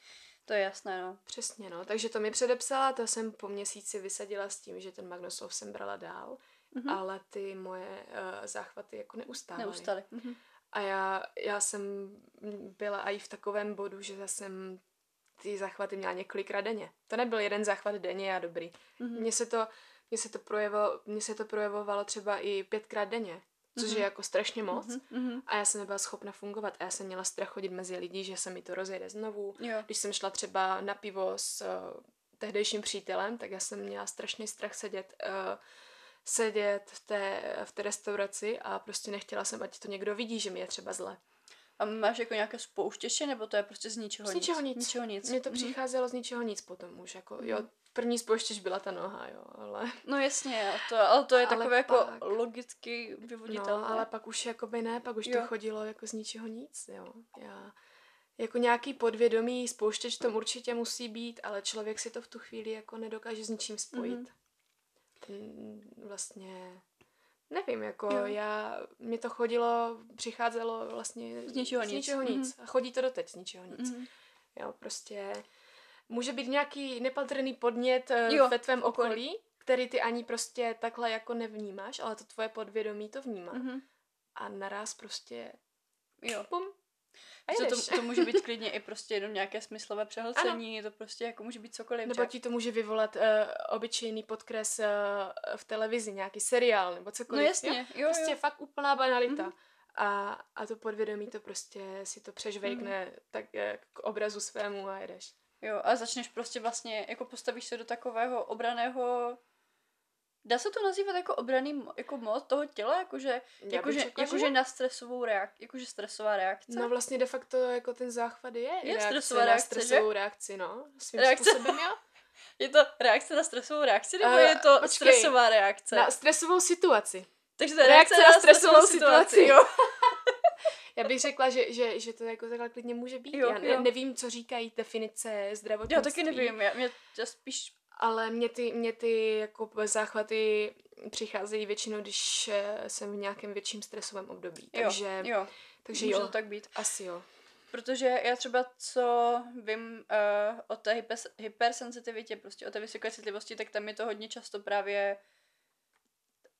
to je jasné, no. Přesně, no. Takže to mi předepsala, to jsem po měsíci vysadila s tím, že ten Magnosolv jsem brala dál, Mhm. ale ty moje uh, záchvaty jako neustávaly. Neustali. Mhm. A já, já jsem byla i v takovém bodu, že já jsem ty záchvaty měla několikrát denně. To nebyl jeden záchvat denně a dobrý. Mhm. Mně se to, mně se to, projevo, mně se to projevovalo třeba i pětkrát denně, což Mhm. je jako strašně moc. Mhm, mhm. A já jsem nebyla schopna fungovat. A já jsem měla strach chodit mezi lidi, že se mi to rozjede znovu. Jo. Když jsem šla třeba na pivo s uh, tehdejším přítelem, tak já jsem měla strašný strach sedět, uh, sedět v té, v té restauraci a prostě nechtěla jsem, ať to někdo vidí, že mi je třeba zle. A máš jako nějaké spouštěče, nebo to je prostě z ničeho Z ničeho nic. Ničeho nic. Mně to Mhm. přicházelo z ničeho nic potom už. Jako, jo, první spouštěč byla ta noha, jo, ale... No jasně, to, ale to je Ale takové jako pak- logicky vyvoditelné. No, ale pak už jakoby ne, pak už Jo. to chodilo jako z ničeho nic, jo. Já, jako nějaký podvědomý spouštěč tam určitě musí být, ale člověk si to v tu chvíli jako nedokáže s ničím spojit. Mhm. Mm, Vlastně, nevím, jako Jo. já, mě to chodilo, přicházelo vlastně Z ničeho z nic. ničeho Mhm. nic. A chodí to doteď z ničeho nic. Mhm. Jo, prostě může být nějaký nepatrný podnět eh, Jo, ve tvém okolí. okolí, který ty ani prostě takhle jako nevnímáš, ale to tvoje podvědomí to vnímá. Mhm. A naraz prostě Jo. pum. A To, to, to může být klidně i prostě jenom nějaké smyslové přehlcení, to prostě jako může být cokoliv. Nebo ti to může vyvolat uh, obyčejný podkres uh, v televizi, nějaký seriál nebo No cokoliv. jasně, jo, Prostě jo. fakt úplná banalita. Mhm. A, a to podvědomí to prostě si to přežvejkne Mhm. tak k obrazu svému a jedeš. Jo, a začneš prostě vlastně, jako postavíš se do takového obraného Dá se to nazývat jako obraný jako mod toho těla, jakože, Já jakože, řekla, jakože že- na stresovou reakci, jakože stresová reakce. No vlastně de facto jako ten záchvat je, Je reakce stresová na reakce, že? stresovou reakci, no. Svým Reakce. způsobem, jo. Je to reakce na stresovou reakci, nebo Eh, je to počkej. stresová reakce? Na stresovou situaci. Takže to je reakce reakce, na na stresovou stresovou situaci. situaci. Jo. Já bych řekla, že, že, že to jako takhle klidně může být. Jo, Já ne, jo. nevím, co říkají definice zdravotnictví. Já taky nevím, já, mě, já spíš, Ale mě ty, mě ty jako záchvaty přicházejí většinou, když eh, jsem v nějakém větším stresovém období. jo, Takže, jo, takže může jo, to tak být. asi jo. Protože já třeba, co vím uh, o té hyper, hypersenzitivitě, prostě o té vysoké citlivosti, tak tam je to hodně často právě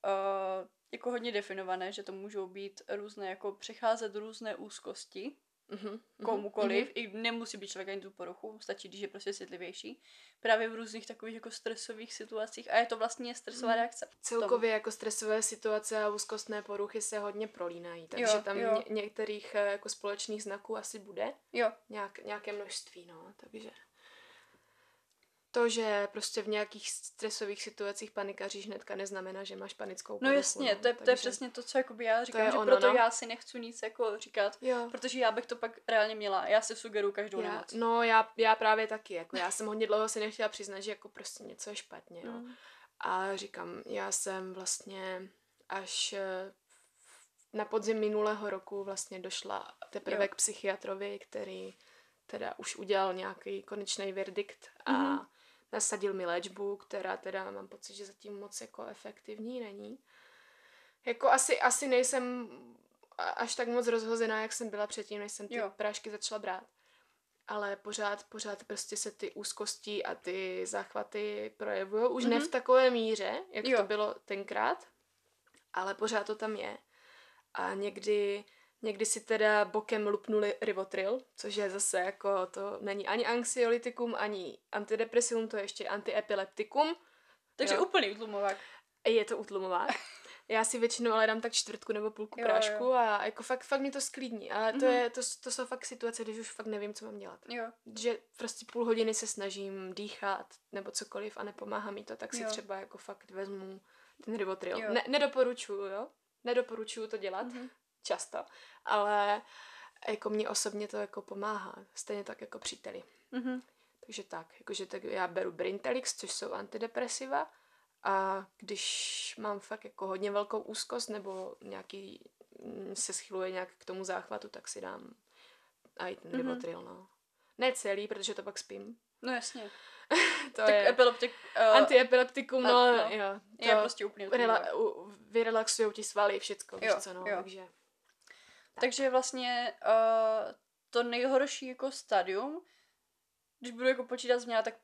uh, jako hodně definované, že to můžou být různé, jako přecházet různé úzkosti Mhm, mhm, komukoliv, mhm. i nemusí být člověk ani tu poruchu, stačí, když je prostě citlivější, právě v různých takových jako stresových situacích a je to vlastně stresová Mhm. reakce. Celkově jako stresové situace a úzkostné poruchy se hodně prolínají, takže Jo, tam jo. Ně- některých eh, jako společných znaků asi bude. Jo, Nějak, nějaké množství, no, takže to, že prostě v nějakých stresových situacích panikaříš hnedka neznamená, že máš panickou no poruchu, jasně, no, to je, to je přesně to, co jakoby já říkám, že ono, proto no. já si nechci nic jako říkat, Jo. protože já bych to pak reálně měla. Já si sugeruju každou Já, nemoc. no já, já právě taky, jako já jsem hodně dlouho si nechtěla přiznat, že jako prostě něco je špatně, no. Mm. A říkám, já jsem vlastně až eh, na podzim minulého roku vlastně došla teprve Jo. k psychiatrovi, který teda už udělal nějaký konečný verdikt a Mhm. Nasadil mi léčbu, která teda mám pocit, že zatím moc jako efektivní není. Jako asi, asi nejsem až tak moc rozhozená, jak jsem byla předtím, než jsem ty Jo. prášky začala brát. Ale pořád, pořád prostě se ty úzkosti a ty záchvaty projevují. Už mm-hmm. ne Mhm. v takové míře, jak Jo. to bylo tenkrát, ale pořád to tam je. A někdy, někdy si teda bokem lupnuli Rivotril, což je zase jako, to není ani anxiolytikum, ani antidepresivum, to je ještě antiepileptikum. Takže Jo. úplný utlumovák. Je to utlumová. Já si většinou ale dám tak čtvrtku nebo půlku Jo, prášku jo. a jako fakt, fakt mě to sklidní. Ale to, Mhm. je, to, to jsou fakt situace, když už fakt nevím, co mám dělat. Jo, Že prostě půl hodiny se snažím dýchat nebo cokoliv a nepomáhá mi to, tak si Jo. třeba jako fakt vezmu ten rivotril. Ne, nedoporučuju, jo? Nedoporučuju to dělat Mhm. Často, ale jako mě osobně to jako pomáhá. Stejně tak jako příteli. Mhm. Takže tak, jakože tak já beru Brintelix, což jsou antidepresiva a když mám fakt jako hodně velkou úzkost nebo nějaký mm, se schyluje nějak k tomu záchvatu, tak si dám a i ten Mhm. Rivotril, no. Ne celý, protože to pak spím. No jasně. To tak je epileptik uh, antiepileptikum, no, no. jo. To je prostě úplně rela- vyrelaxujou ti svaly, všecko, víš Jo, co, no, jo. takže Takže vlastně uh, to nejhorší jako stadium, když budu jako počítat, měla tak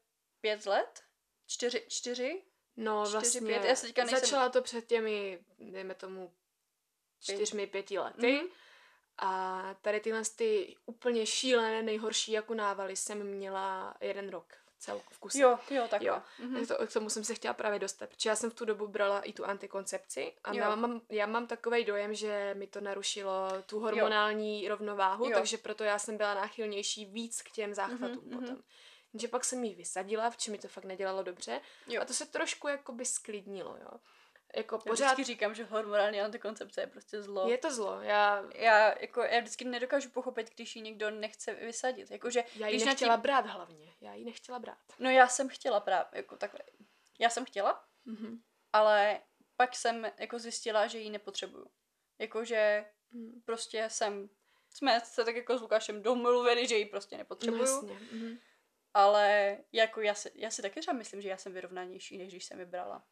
pět let, čtyři, čtyři, No Čtyři, vlastně pět, já si teďka nejsem- začala to před těmi, dejme tomu, čtyřmi, pěti lety. Mhm. A tady tyhle ty úplně šílené, nejhorší jako návaly jsem měla jeden rok cel v kuse. Jo, jo, takhle. Jo. Mhm. To, k tomu jsem se chtěla právě dostat, protože já jsem v tu dobu brala i tu antikoncepci a Jo. já mám, já mám takový dojem, že mi to narušilo tu hormonální rovnováhu, Jo. takže proto já jsem byla náchylnější víc k těm záchvatům Mhm, mhm. potom. Jenže pak jsem ji vysadila, v čem mi to fakt nedělalo dobře Jo. a to se trošku jakoby sklidnilo, jo. Jako Já pořád vždycky říkám, že hormonální antikoncepce je prostě zlo. je to zlo, já, Já, jako, já vždycky nedokážu pochopit, když ji někdo nechce vysadit. Jakože, já ji když nechtěla tím- brát hlavně, já ji nechtěla brát. No já jsem chtěla právě, jako takhle. Já jsem chtěla, Mhm. ale pak jsem jako zjistila, že ji nepotřebuju. Jakože Mhm. prostě jsem, jsme se tak jako s Lukášem domluvili, že ji prostě No nepotřebuju. jasně. Mhm. Ale jako já si, já si taky třeba myslím, že já jsem vyrovnanější, než když jsem vybrala.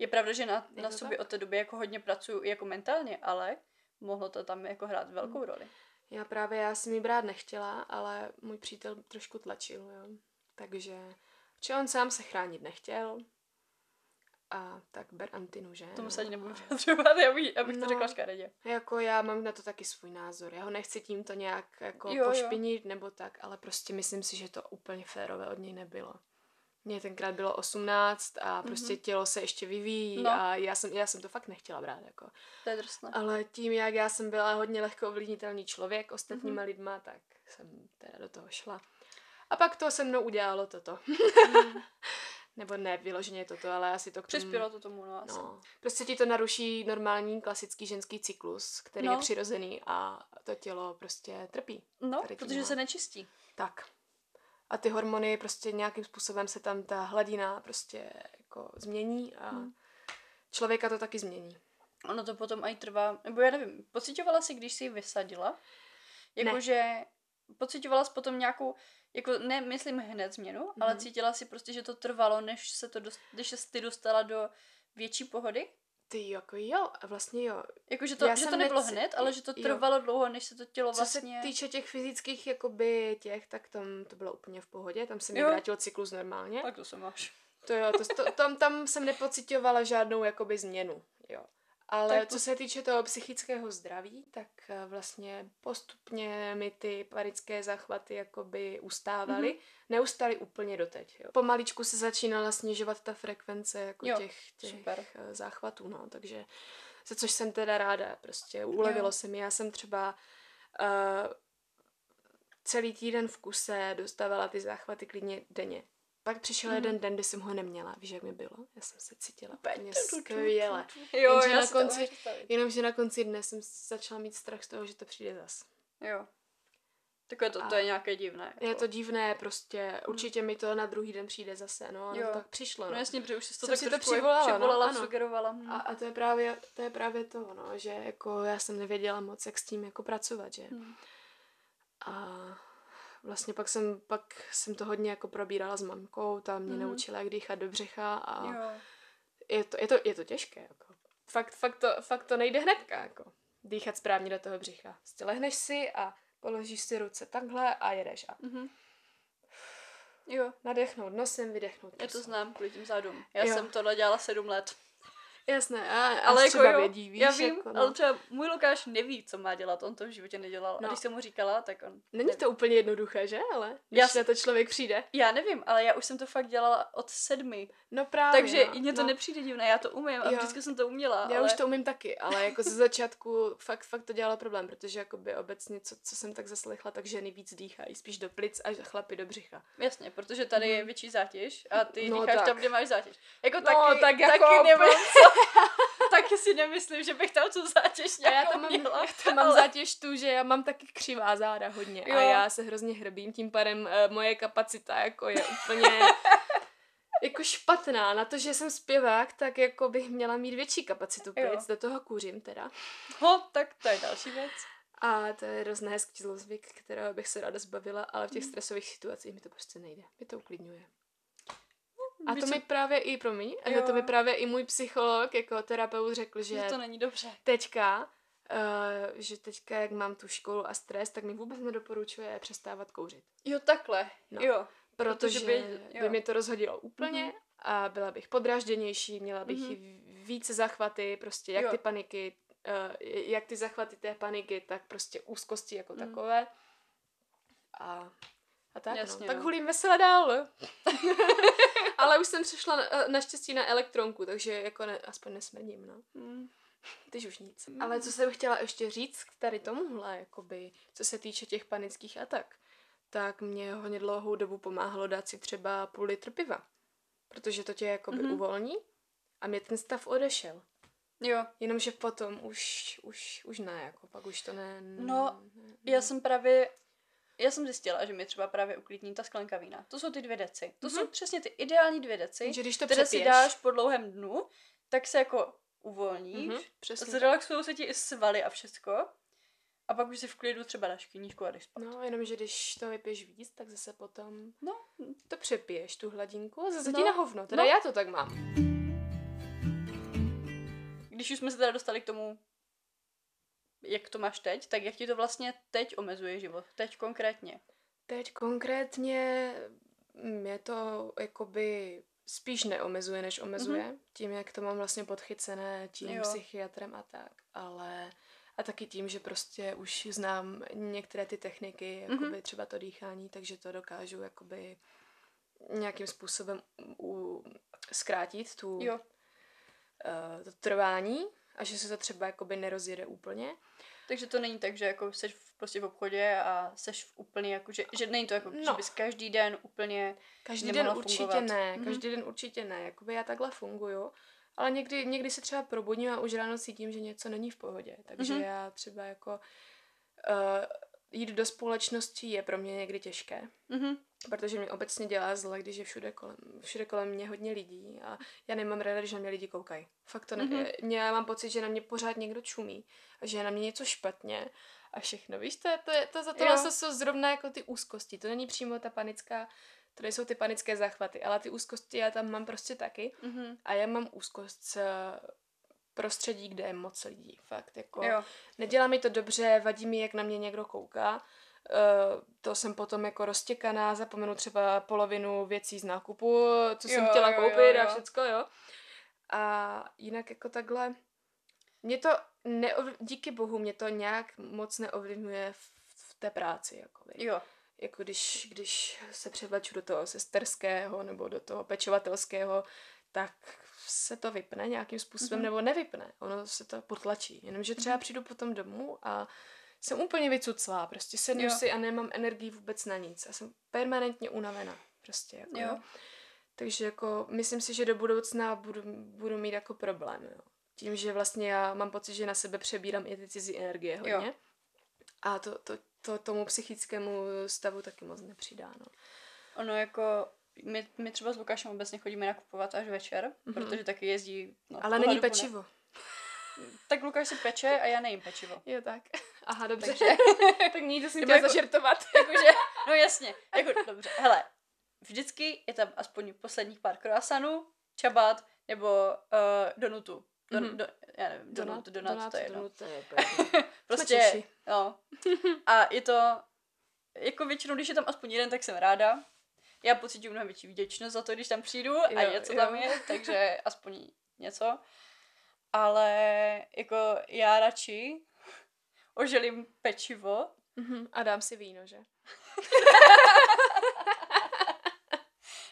Je pravda, že na, na to sobě tak? od té doby jako hodně pracuju jako mentálně, ale mohlo to tam jako hrát velkou roli. Já právě, já jsem ji brát nechtěla, ale můj přítel trošku tlačil, jo. Takže, či on sám se chránit nechtěl, a tak ber antinu, že? Tomu se ani nebudu vyjadřovat, abych, abych to No. řekla škaredě. Jako já mám na to taky svůj názor. Já ho nechci tímto nějak jako Jo, jo, jo. pošpinit nebo tak, ale prostě myslím si, že to úplně férové od něj nebylo. Mně tenkrát bylo 18 a prostě Mhm. tělo se ještě vyvíjí No. a já jsem, já jsem to fakt nechtěla brát. Jako. To je drsné. Ale tím, jak já jsem byla hodně lehko ovlivnitelný člověk ostatníma Mhm. lidma, tak jsem teda do toho šla. A pak to se mnou udělalo toto. Nebo ne vyloženě toto, ale asi to k tomu... Přispělo to tomu, no asi. No. Prostě ti to naruší normální klasický ženský cyklus, který No. je přirozený a to tělo prostě trpí. No, tím, protože no. se nečistí. Tak. A ty hormony prostě nějakým způsobem se tam ta hladina prostě jako změní a Hmm. člověka to taky změní. Ono to potom i trvá, nebo já nevím, pocitovala si, když jsi ji vysadila? Jakože pocitovala jsi potom nějakou, jako ne, myslím hned změnu, mm-hmm. ale Mhm. cítila si prostě, že to trvalo, než se to, dost, než se ty dostala do větší pohody? Ty jako jo, a vlastně jo. Jakože to, Já že jsem to nebylo nec- hned, ale že to jo. trvalo dlouho, než se to tělo Co vlastně... se týče těch fyzických jakoby těch, tak tam to bylo úplně v pohodě, tam se mi Jo. vrátil cyklus normálně. Tak to se máš. To jo, to, to, tam, tam jsem nepocitovala žádnou jakoby změnu, jo. Ale Tak co se týče toho psychického zdraví, tak eh, vlastně postupně mi ty panické záchvaty jakoby ustávaly. Mhm. Neustaly úplně doteď, jo. Pomaličku se začínala snižovat ta frekvence jako Jo, těch, těch super. eh, záchvatů, no, takže za což jsem teda ráda, prostě ulevilo Jo. se mi. Já jsem třeba uh, celý týden v kuse dostávala ty záchvaty klidně denně. Pak přišel Mhm. jeden den, kdy jsem ho neměla. Víš, jak mi bylo? Já jsem se cítila úplně skvěle. Jo, Jenže já na konci-. Jenomže na konci dne jsem začala mít strach z toho, že to přijde zas. Jo. Takové to, to A- je nějaké divné. Je jako. to divné, prostě určitě mi to na druhý den přijde zase, no, Jo. tak přišlo. No No. jasně, protože už jsi to Jsem tak si to přivolala, no, přivolala, ano. sugerovala. hm. A, a to je právě, to je právě to, no, že jako já jsem nevěděla moc, jak s tím jako pracovat, že. Hm. A vlastně pak jsem, pak jsem to hodně jako probírala s mamkou, ta mě Mhm. naučila, jak dýchat do břicha a Jo. je to, je to, je to těžké, jako. Fakt, fakt, to, fakt to nejde hnedka, jako. Dýchat správně do toho břicha. Prostě lehneš si a položíš si ruce takhle a jedeš. A Mhm. Jo, nadechnout nosem, vydechnout já to znám kvůli tím zádům. Já Jo. jsem tohle dělala sedm let. Jasné, a, ale jako jo, vědí, víš, já vím, jako, no. ale třeba můj Lukáš neví, co má dělat, on to v životě nedělal. No. A když jsem mu říkala, tak on... Není neví. to úplně jednoduché, že? Ale když Já na to člověk přijde. Já nevím, ale já už jsem to fakt dělala od sedmi. No právě, takže no, mně to no. nepřijde divné, já to umím a Jo. vždycky jsem to uměla. Já ale... už to umím taky, ale jako ze začátku fakt, fakt to dělalo problém, protože jakoby obecně, co, co jsem tak zaslechla, tak ženy víc dýchají, spíš do plic a chlapy do břicha. Jasně, protože tady je Mhm. větší zátěž a ty No dýcháš tak. tam, kde máš zátěž. Jako No, taky, tak jako taky nemám co. taky si nemyslím, že bych tam tu zátěž A já nějakou tam mám, měla. já tam mám ale- zátěž tu, že já mám taky křivá záda hodně Jo. a já se hrozně hrbím, tím pádem uh, moje kapacita jako je úplně jako špatná. Na to, že jsem zpěvák, tak jako bych měla mít větší kapacitu plic, do toho kůřím teda. Ho, tak to je další věc. A to je hrozně hezký zlozvyk, kterého bych se ráda zbavila, ale v těch Mhm. stresových situacích mi to prostě nejde. Mě to uklidňuje. A to mi právě i, promiň, a Jo. to mi právě i můj psycholog jako terapeut řekl, že že to není dobře. teďka, uh, že teďka, jak mám tu školu a stres, tak mi vůbec nedoporučuje přestávat kouřit. Jo, takhle. No. Jo. Protože, Protože by, by- by, jo. mi to rozhodilo úplně Mhm. a byla bych podrážděnější, měla bych Mhm. i více zachvaty, prostě jak Jo. ty paniky, uh, jak ty zachvaty té paniky, tak prostě úzkosti jako Mhm. takové. A, a tak Jasně, no. Tak no. hulím vesele dál. Ale už jsem přišla na, naštěstí na elektronku, takže jako ne, aspoň nesmrdím, no. Mm. Teď už nic. Mm. Ale co jsem chtěla ještě říct k tady tomuhle, jakoby, co se týče těch panických atak, tak mě hodně dlouhou dobu pomáhalo dát si třeba půl litr piva. Protože to tě jakoby Mhm. mm-hmm. uvolní a mě ten stav odešel. Jo, Jenomže potom už, už, už ne, jako pak už to ne... No, ne, já jsem právě, já jsem zjistila, že mi třeba právě uklidní ta sklenka vína. To jsou ty dvě deci. To Mhm. jsou přesně ty ideální dvě deci, že když to které si přepiješ, dáš po dlouhém dnu, tak se jako uvolníš, Mhm, přesně. zrelaxují se ti i svaly a všecko. A pak už si v klidu třeba dáš knížku a jdeš spát. No, jenomže když to vypiješ víc, tak zase potom No, to přepiješ, tu hladinku, a zase No, ti na hovno. Teda no. já to tak mám. když už jsme se teda dostali k tomu, jak to máš teď, tak jak ti to vlastně teď omezuje život? Teď konkrétně. Teď konkrétně mě to jakoby spíš neomezuje, než omezuje, mm-hmm. tím, jak to mám vlastně podchycené tím Jo. psychiatrem a tak, ale a taky tím, že prostě už znám některé ty techniky, jakoby Mhm. mm-hmm. třeba to dýchání, takže to dokážu jakoby nějakým způsobem u, zkrátit tu, Jo. uh, to trvání a že se to třeba jakoby nerozjede úplně. Takže to není tak, že jako seš v, prostě v obchodě a seš v úplně jako, že, že není to jako, no. že bys každý den úplně Každý den určitě fungovat. ne, Mhm. každý den určitě ne, jakoby já takhle funguju, ale někdy, někdy se třeba probudím a už ráno cítím, že něco není v pohodě, takže Mhm. já třeba jako uh, jít do společnosti je pro mě někdy těžké, Mhm. protože mě obecně dělá zle, když je všude kolem, všude kolem mě hodně lidí a já nemám ráda, když na mě lidi koukají. Fakt to ne, Mhm. mm-hmm. já mám pocit, že na mě pořád někdo čumí a že je na mě něco špatně a všechno. Víš, to, je, to, je, to za to to jsou zrovna jako ty úzkosti. To není přímo ta panická, to nejsou ty panické záchvaty, ale ty úzkosti já tam mám prostě taky Mhm. a já mám úzkost z eh, prostředí, kde je moc lidí. Fakt, jako Jo. nedělá mi to dobře, vadí mi, jak na mě někdo kouká. Uh, to jsem potom jako roztěkaná, zapomenu třeba polovinu věcí z nákupu, co jsem Jo, chtěla jo, koupit jo, jo. a všecko, jo. A jinak jako takhle, mě to, neov, díky bohu, mě to nějak moc neovlivňuje v, v té práci, jako, Jo. jako když, když se převleču do toho sesterského nebo do toho pečovatelského, tak se to vypne nějakým způsobem, Mhm. mm-hmm. nebo nevypne. Ono se to potlačí. Jenomže třeba Mhm. přijdu potom domů a jsem úplně vycuclá. Prostě sednu Jo. si a nemám energii vůbec na nic. A jsem permanentně unavená. Prostě jako, Jo. jo. Takže jako myslím si, že do budoucna budu, budu mít jako problém. Jo. Tím, že vlastně já mám pocit, že na sebe přebírám i ty cizí energie hodně. Jo. A to, to, to tomu psychickému stavu taky moc nepřidá. No. Ono jako, my, my třeba s Lukášem obecně chodíme nakupovat až večer, Mhm. protože taky jezdí. No, Ale není dobu ne. pečivo. Tak Lukáš si peče a já nejím pečivo. Jo, tak. Aha, dobře. Takže, tak někdo jsem Nebo chtěla jako- zažertovat. jakože, no jasně, jako dobře, hele, vždycky je tam aspoň posledních pár croissantů, čabat nebo uh, donutu. Don, Mhm. do, já nevím, donut, donut, donut, to je jedno. donut, to je Prostě, no. A je to, jako většinou, když je tam aspoň jeden, tak jsem ráda. Já pocituju mnohem větší vděčnost za to, když tam přijdu a Jo, něco jo. tam je, takže aspoň něco. Ale jako já radši oželím pečivo, Mhm, A dám si víno, že?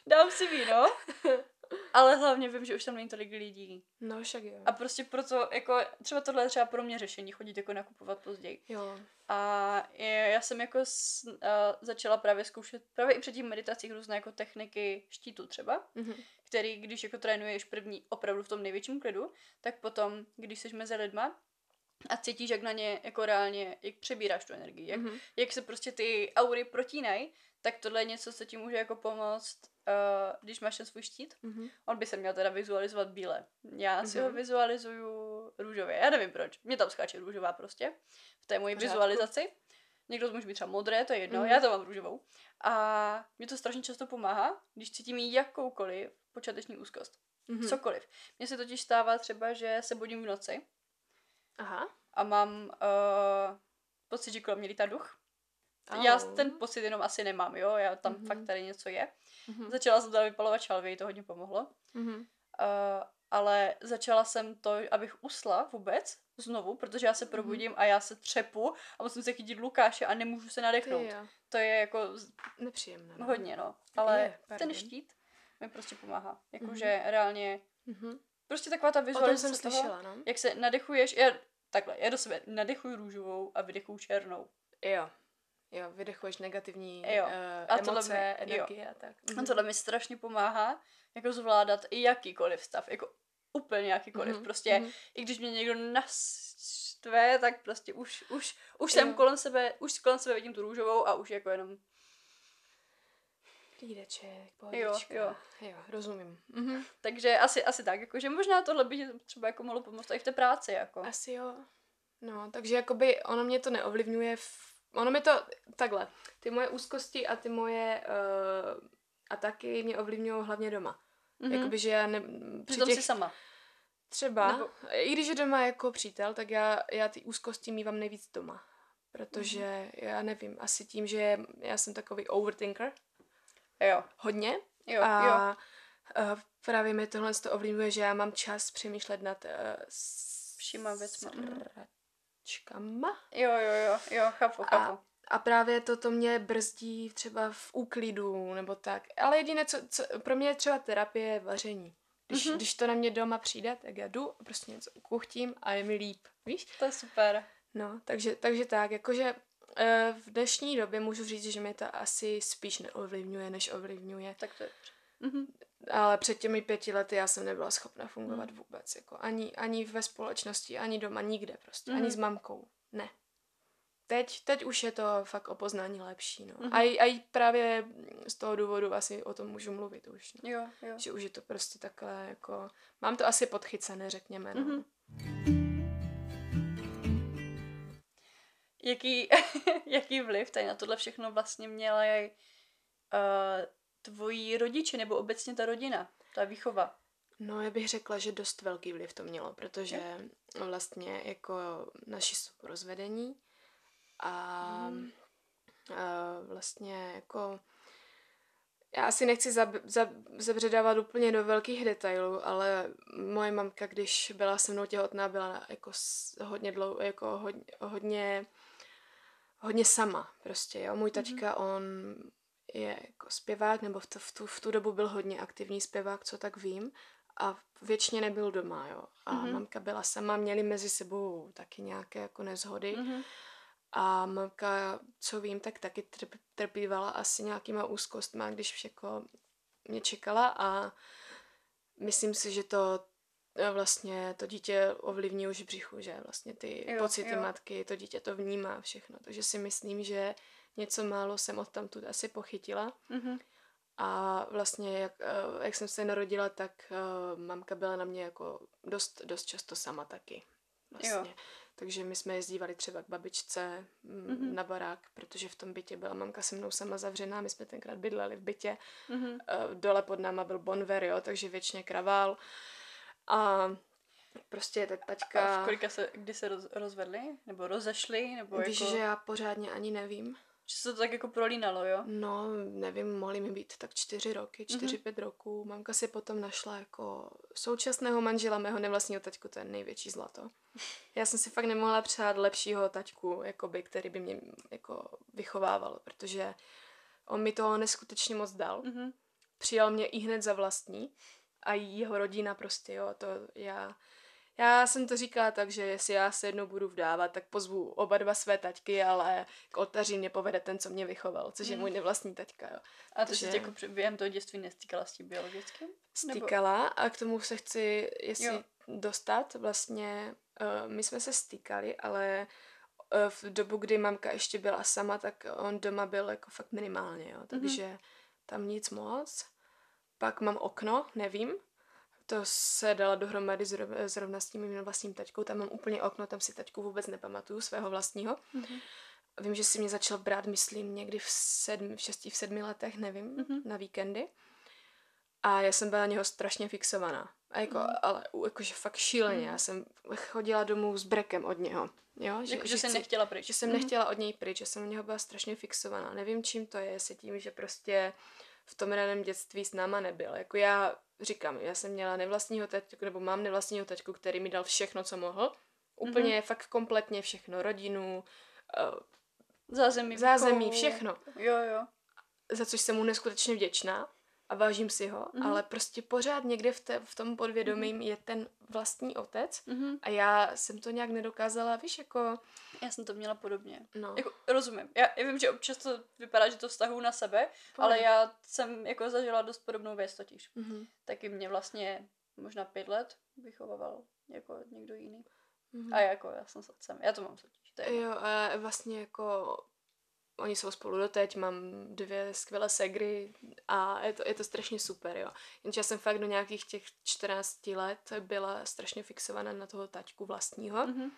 dám si víno, ale hlavně vím, že už tam není tolik lidí. No, však jo. A prostě proto, jako třeba tohle je třeba pro mě řešení, chodit jako nakupovat později. Jo. A je, já jsem jako s, uh, začala právě zkoušet, právě i před tím meditacích různé jako techniky štítu třeba, Mhm. který, když jako trénuješ první opravdu v tom největším klidu, tak potom, když jsi mezi lidma a cítíš, jak na ně jako reálně, jak přebíráš tu energii, jak, Mhm. jak se prostě ty aury protínají, tak tohle je něco, co ti může jako pomoct, uh, když máš ten svůj štít. Mhm. On by se měl teda vizualizovat bíle. Já si ho Mhm. vizualizuju růžově. Já nevím proč. Mě tam skáče růžová prostě. V té mojí Pořádku. vizualizaci. Někdo to může být třeba modré, to je jedno. Mhm. Já to mám růžovou. A mě to strašně často pomáhá, když cítím jakoukoliv počáteční úzkost. Mhm. Cokoliv. Mně se totiž stává třeba, že se budím v noci Aha. a mám uh, pocit, že kolem mě lítá duch. Já Au. ten pocit jenom asi nemám, jo, já tam Mhm. fakt tady něco je. Mhm. Začala jsem teda vypalovat šalvy, to hodně pomohlo. Mhm. Uh, ale začala jsem to, abych usla vůbec znovu, protože já se Mhm. probudím a já se třepu a musím se chytit Lukáše a nemůžu se nadechnout. Ty jo. To je jako Nepříjemné. no. hodně, no. Ale Je, ten štít mi prostě pomáhá. Mhm. Jakože reálně, Mhm. prostě taková ta vizualizace jsem toho, slyšela, no. jak se nadechuješ, já, takhle, já do sebe nadechuju růžovou a vydechuju černou. Jo. Jo, vydechuješ negativní Jo. uh, A tohle emoce, jo. energie a tak. A tohle mi strašně pomáhá, jako zvládat i jakýkoliv stav, jako úplně jakýkoliv. Mhm, Prostě mhm. i když mě někdo naštve, tak prostě už, už, už jsem Jo. kolem sebe, už kolem sebe vidím tu růžovou a už jako jenom, Klídeček, pohodička. jo. jo, rozumím. Mhm. takže asi, asi tak, jakože možná tohle by třeba jako mohlo pomoct i v té práci, jako. Asi jo. No, takže jakoby ono mě to neovlivňuje, v... ono mi to, takhle, ty moje úzkosti a ty moje uh, ataky mě ovlivňují hlavně doma. Mhm. Jakoby, že já ne, při Přitom těch, si sama. třeba, nebo- i když je doma jako přítel, tak já, já ty úzkosti mývám nejvíc doma. Protože Mhm. já nevím, asi tím, že já jsem takový overthinker, Jo, hodně, jo, a jo. Uh, právě mi tohle to ovlivňuje, že já mám čas přemýšlet nad uh, Všema věcma. Sračkama. Jo, jo, jo, jo, chápu, chápu. A právě toto mě brzdí třeba v úklidu nebo tak. Ale jediné, co, co pro mě je třeba terapie je vaření. Když, Mhm. mm-hmm. když to na mě doma přijde, tak já jdu a prostě něco ukuchtím a je mi líp. Víš? To je super. No, takže, takže tak, jakože eh, v dnešní době můžu říct, že mě to asi spíš neovlivňuje, než ovlivňuje. Tak to je mhm. Ale před těmi pěti lety já jsem nebyla schopna fungovat vůbec. Jako ani, ani ve společnosti, ani doma, nikde prostě. Ani Mhm. s mamkou. Ne. Teď, teď už je to fakt o poznání lepší. No. Mhm. A, i, a i právě z toho důvodu asi o tom můžu mluvit už. No. Jo, jo. Že už je to prostě takhle jako... Mám to asi podchycené, řekněme. No. Mhm. Jaký, jaký vliv tady na tohle všechno vlastně měla uh, tvoji rodiče nebo obecně ta rodina, ta výchova? No, já bych řekla, že dost velký vliv to mělo, protože vlastně jako naši jsou rozvedení a, Mhm. a vlastně jako já asi nechci zab, zab, zabředávat úplně do velkých detailů, ale moje mamka, když byla se mnou těhotná, byla jako hodně dlouho, jako hodně, hodně, hodně sama prostě, jo. Můj tačka, on je jako zpěvák, nebo v, to, v, tu, v tu dobu byl hodně aktivní zpěvák, co tak vím, a většině nebyl doma, jo. A Mhm. mamka byla sama, měli mezi sebou taky nějaké jako nezhody. Mhm. A mamka, co vím, tak taky trp, trpívala asi nějakýma úzkostma, když jako mě čekala a myslím si, že to vlastně to dítě ovlivní už v břichu, že vlastně ty Jo, pocity jo. matky, to dítě to vnímá všechno. Takže si myslím, že něco málo jsem od tamtud asi pochytila. Mhm. A vlastně, jak, eh, jak jsem se narodila, tak eh, mamka byla na mě jako dost, dost často sama taky. Vlastně. Takže my jsme jezdívali třeba k babičce mm, Mhm. na barák, protože v tom bytě byla mamka se mnou sama zavřená, my jsme tenkrát bydleli v bytě. Mhm. Eh, Dole pod náma byl bonver, jo, takže věčně kravál. A prostě ta A taťka... v kolika se, kdy se roz, rozvedli? Nebo rozešli? Nebo Víš, jako, že já pořádně ani nevím. Že se to tak jako prolínalo, jo? No, nevím, mohly mi být tak čtyři roky, čtyři, Mhm. pět roků. Mamka si potom našla jako současného manžela mého nevlastního taťku, to je největší zlato. Já jsem si fakt nemohla přát lepšího taťku, jakoby, který by mě jako vychovával, protože on mi toho neskutečně moc dal. Mhm. Přijal mě i hned za vlastní a jeho rodina prostě, jo, to já... Já jsem to říkala tak, že jestli já se jednou budu vdávat, tak pozvu oba dva své taťky, ale k oltaři mě povede ten, co mě vychoval, což je Mhm. můj nevlastní taťka, jo. A ty jsi jako během toho dětství nestýkala s tím biologickým? Nebo- Stýkala a k tomu se chci, jestli Jo. jo. dostat, vlastně uh, my jsme se stýkali, ale uh, v dobu, kdy mamka ještě byla sama, tak on doma byl jako fakt minimálně, jo, takže mm-hmm. tam nic moc. Pak mám okno, nevím, to se dala dohromady zrovna, s tím mým vlastním taťkou, tam mám úplně okno, tam si taťku vůbec nepamatuju, svého vlastního. Mhm. Vím, že si mě začal brát, myslím, někdy v, sedmi, v šesti, v sedmi letech, nevím, Mhm. mm-hmm. na víkendy. A já jsem byla na něho strašně fixovaná. A jako, mm. ale jakože fakt šíleně. Já jsem chodila domů s brekem od něho. Jo? Jako, že jsi nechtěla pryč. Že jsem Mhm. nechtěla od něj pryč, že jsem u něho byla strašně fixovaná. Nevím, čím to je, jestli tím, že prostě v tom raném dětství s náma nebyl. Jako já říkám, já jsem měla nevlastního taťku, nebo mám nevlastního taťku, který mi dal všechno, co mohl. Úplně mm-hmm. fakt kompletně všechno. Rodinu, eh, Zázemí, zázemí, všechno. Jo, jo. Za což jsem mu neskutečně vděčná a vážím si ho, Mhm. mm-hmm. ale prostě pořád někde v, té, v tom podvědomí mm-hmm. je ten vlastní otec Mhm. a já jsem to nějak nedokázala, víš, jako, Já jsem to měla podobně. no. Jako, rozumím. Já, já vím, že občas to vypadá, že to vztahu na sebe, Pohodě. ale já jsem jako zažila dost podobnou věc totiž. Mm-hmm. Taky mě vlastně možná pět let vychovával jako někdo jiný. Mm-hmm. A jako já jsem s otcem. Já to mám totiž. To je Jo, a vlastně jako oni jsou spolu doteď, mám dvě skvělé segry a je to, je to strašně super, jo. Jenže já jsem fakt do nějakých těch 14 let byla strašně fixovaná na toho taťku vlastního, Mhm.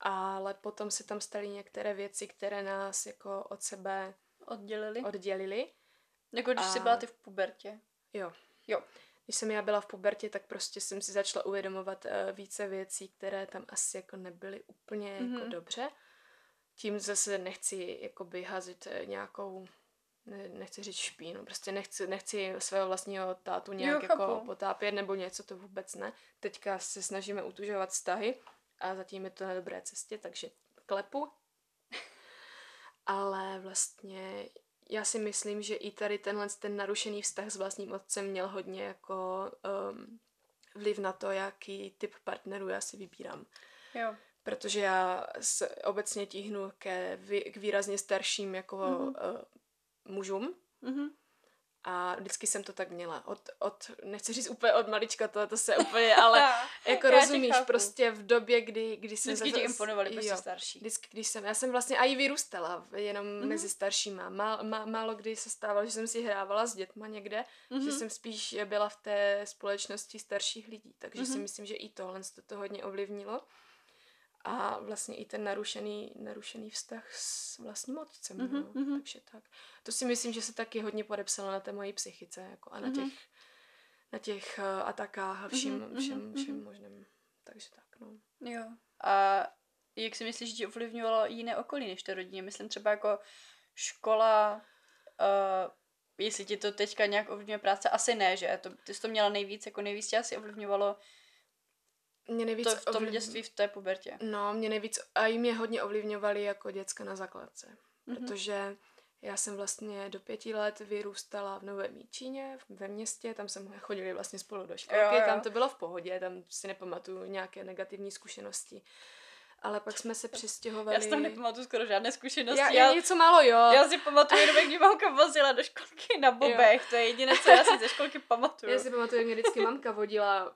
ale potom se tam staly některé věci, které nás jako od sebe Oddělili. oddělily. Jako když a- jsi byla ty v pubertě. Jo. Jo. Když jsem já byla v pubertě, tak prostě jsem si začala uvědomovat uh, více věcí, které tam asi jako nebyly úplně mm-hmm. jako Mhm. dobře. Tím zase nechci jakoby házet eh, nějakou, ne, nechci říct špínu, prostě nechci, nechci svého vlastního tátu nějak Jo, jako potápět nebo něco, to vůbec ne. Teďka se snažíme utužovat vztahy a zatím je to na dobré cestě, takže klepu. Ale vlastně já si myslím, že i tady tenhle ten narušený vztah s vlastním otcem měl hodně jako um, vliv na to, jaký typ partnerů já si vybírám. Jo. Protože já se obecně tíhnu ke, k výrazně starším jako Mhm. mm-hmm. uh, mužům. Mhm. A vždycky jsem to tak měla. Od, od nechci říct úplně od malička, to, to se úplně, ale jako Já rozumíš, prostě v době, kdy, kdy jsem... Vždycky ti zase- imponovali prostě jo. starší. Vždycky, když jsem, já jsem vlastně i vyrůstala jenom Mhm. mm-hmm. mezi staršíma. Má, má, málo kdy se stávalo, že jsem si hrávala s dětma někde, mm-hmm. že Mhm. jsem spíš byla v té společnosti starších lidí. Takže mm-hmm. si Mhm. myslím, že i tohle to, to hodně ovlivnilo. A vlastně i ten narušený, narušený vztah s vlastním otcem. Mhm, Mm-hmm. No. mhm. Takže tak. To si myslím, že se taky hodně podepsalo na té mojí psychice jako a na Mhm. těch, na těch uh, atakách a vším, Mhm, všem, mhm, všem mhm. možným. Takže tak, no. Jo. A jak si myslíš, že ti ovlivňovalo jiné okolí než to rodině? Myslím třeba jako škola, uh, jestli ti to teďka nějak ovlivňuje práce, asi ne, že? To, ty jsi to měla nejvíc, jako nejvíc tě asi ovlivňovalo Mě nejvíc to v tom ovliv- dětství, v té pubertě. No, mě nejvíc, a i mě hodně ovlivňovali jako děcka na základce, Mhm. protože já jsem vlastně do pěti let vyrůstala v Novém Míčíně, v- ve městě, tam jsme chodili vlastně spolu do školky, Jo, jo. tam to bylo v pohodě, tam si nepamatuju nějaké negativní zkušenosti. Ale pak jsme se přestěhovali... Já si tam nepamatuju skoro žádné zkušenosti. já, Já, já, něco málo, jo. já si pamatuju jenom, jak mě mamka vozila do školky na bobech. To je jediné, co já si ze školky pamatuju. Já si pamatuju, jak mě vždycky mamka vodila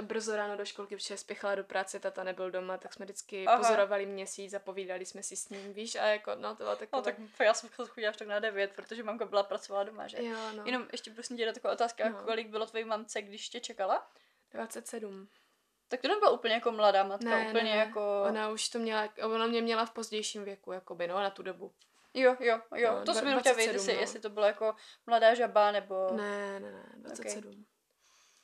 brzo ráno do školky, protože spěchala do práce, tata nebyl doma, tak jsme vždycky Aha. Pozorovali měsíc a povídali jsme si s ním, víš, a jako, no to bylo takové... No tak já jsem chodila až tak na devět, protože mamka byla pracovala doma, že? Jo, no. Jenom ještě prosím tě taková otázka, No. kolik bylo tvojí mamce, když tě čekala? 27. Tak to nebyla úplně jako mladá matka, Ne, úplně ne, jako... Ona už to měla, ona mě měla v pozdějším věku, jakoby, no, na tu dobu. Jo, jo, jo, No, to jsem jenom chtěla 27, vědět, jestli, no. jestli to bylo jako mladá žaba, nebo Ne, ne, ne, 27.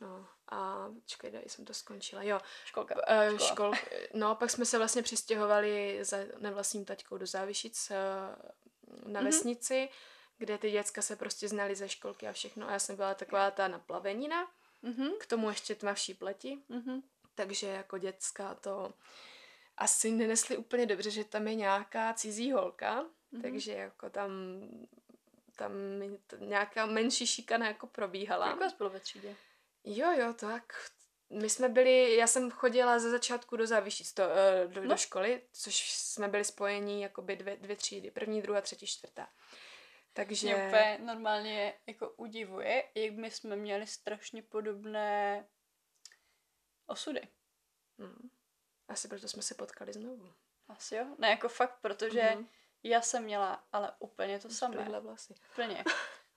No, a počkej, tady jsem to skončila. Jo, školka. uh, škol, no, pak jsme se vlastně přistěhovali za nevlastním taťkou do Závišic uh, na Mhm. vesnici, kde ty děcka se prostě znali ze školky a všechno. A já jsem byla taková ta naplavenina, Mhm, k tomu ještě tmavší pleti. mhm. Takže jako děcka to asi nenesli úplně dobře, že tam je nějaká cizí holka, Mhm. mm-hmm. takže jako tam, tam nějaká menší šikana jako probíhala. Kolik vás bylo ve třídě? Jo, jo, tak. My jsme byli, já jsem chodila ze začátku do závyšíc, to, eh, do, No. do školy, což jsme byli spojení jakoby dvě, dvě třídy, první, druhá, třetí, čtvrtá. Takže... Mě úplně normálně jako udivuje, jak my jsme měli strašně podobné osudy. Hm. Asi proto jsme se potkali znovu. Asi jo? Ne, jako fakt, protože Mhm. já jsem měla ale úplně to samé. Vlasy. Úplně.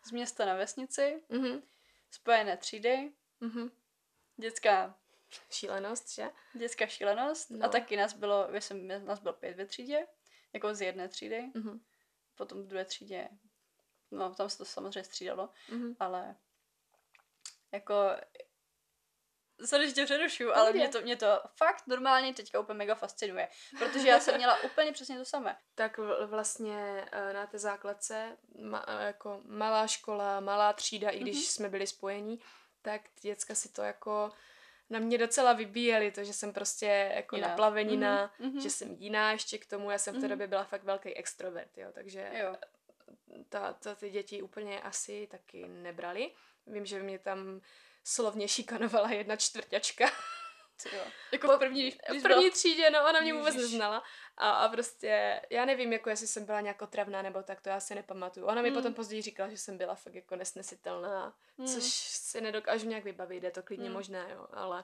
Z města na vesnici, Mhm. spojené třídy, Mhm. dětská, Šílenost, že? dětská šílenost no. a taky nás bylo, já jsem, nás bylo pět ve třídě, jako z jedné třídy, Mhm. potom v druhé třídě, no tam se to samozřejmě střídalo, Mhm. ale jako sorry, že tě přerušu, ale mě to, mě to fakt normálně teďka úplně mega fascinuje, protože já jsem měla úplně přesně to samé. Tak vlastně eh, na té základce, ma, eh, jako malá škola, malá třída, i když Mhm. jsme byli spojení, tak děcka si to jako na mě docela vybíjeli, to, že jsem prostě jako Jiná. naplavenina, Mhm, mhm. že jsem jiná ještě k tomu, já jsem v té Mhm. době byla fakt velký extrovert, jo, takže Jo. ta, ta, ty děti úplně asi taky nebrali. Vím, že mě tam slovně šikanovala jedna čtvrťačka. Jo. Jako v první, když, V první třídě, no, ona mě vůbec Ježiš. neznala. A, a prostě, já nevím, jako jestli jsem byla nějak otravná nebo tak, to já si nepamatuju. Ona mi Hmm. potom později říkala, že jsem byla fakt jako nesnesitelná, Hmm. což si nedokážu nějak vybavit, je to klidně Hmm. možné, jo, ale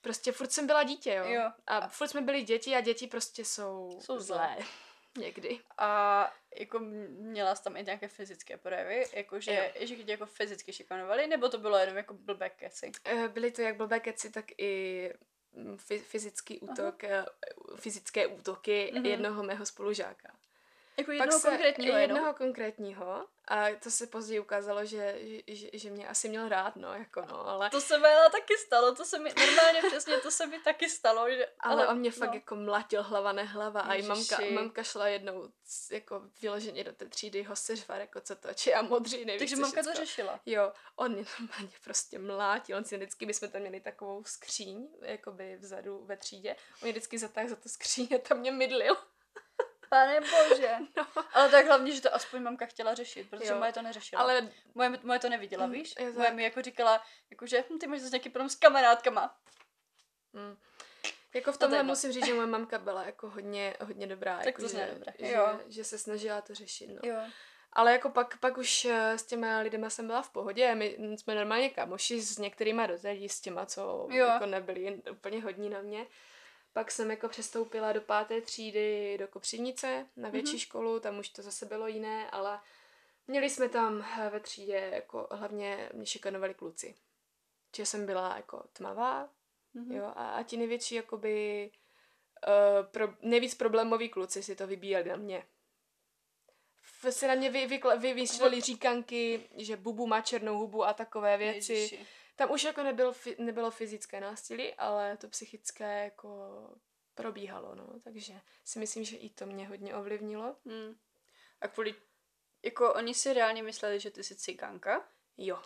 prostě furt jsem byla dítě, jo. Jo. A furt jsme byli děti a děti prostě jsou, Jsou zlé. Někdy. A jako měla jsi tam i nějaké fyzické projevy, jakože, že tě jako fyzicky šikanovali, nebo to bylo jenom jako blbé keci? Eh, Byly to jak blbé keci, tak i mm, fy- fyzický útok, eh, fyzické útoky Mhm. jednoho mého spolužáka. Jako jednoho konkrétního jenom? jednoho konkrétního a to se později ukázalo, že, že, že mě asi měl rád, no, jako no, ale, To se mi ale taky stalo, to se mi, normálně přesně to se mi taky stalo, že... ale on mě fakt no. jako mlátil hlava nehlava a i mamka, mamka šla jednou jako vyloženě do té třídy ho seřvat, jako co to, či a modří, nevíš, Takže mamka to všecko. řešila. Jo, on mě normálně prostě mlátil, on si vždycky, my jsme tam měli takovou skříň, jakoby vzadu ve třídě, on mě vždycky zatáhl za tu skříň a tam mě mydlil. Pane bože. No. Ale tak hlavně, že to aspoň mamka chtěla řešit, protože Jo. moje to neřešila. Ale Moje, moje to neviděla, Mm, víš? je Moje mi jako říkala, jako, že hm, ty máš zase nějaký problém s kamarádkama. Mm. Jako v to tomhle jedno. musím říct, že moje mamka byla jako hodně, hodně dobrá. Tak jako, to že, dobré. Že, Jo. že, se snažila to řešit. No. Jo. Ale jako pak, pak už eh, s těma lidma jsem byla v pohodě. My jsme normálně kamoši s některýma doteď, s těma, co Jo. jako nebyli úplně hodní na mě. Pak jsem jako přestoupila do páté třídy do Kopřivnice na větší Mhm. školu, tam už to zase bylo jiné, ale měli jsme tam eh, ve třídě, jako hlavně mě šikanovali kluci. Že jsem byla jako tmavá, Mhm. jo, a, a ti největší, jakoby, uh, pro, nejvíc problémoví kluci si to vybíjeli na mě. V- Se na mě vy, vy, vy, vystřelili říkanky, že Bubu má černou hubu a takové věci. Ježiši. Tam už jako nebylo, nebylo fyzické násilí, ale to psychické jako probíhalo, no. Takže si myslím, že i to mě hodně ovlivnilo. Hmm. A kvůli, jako oni si reálně mysleli, že ty jsi cigánka, Jo.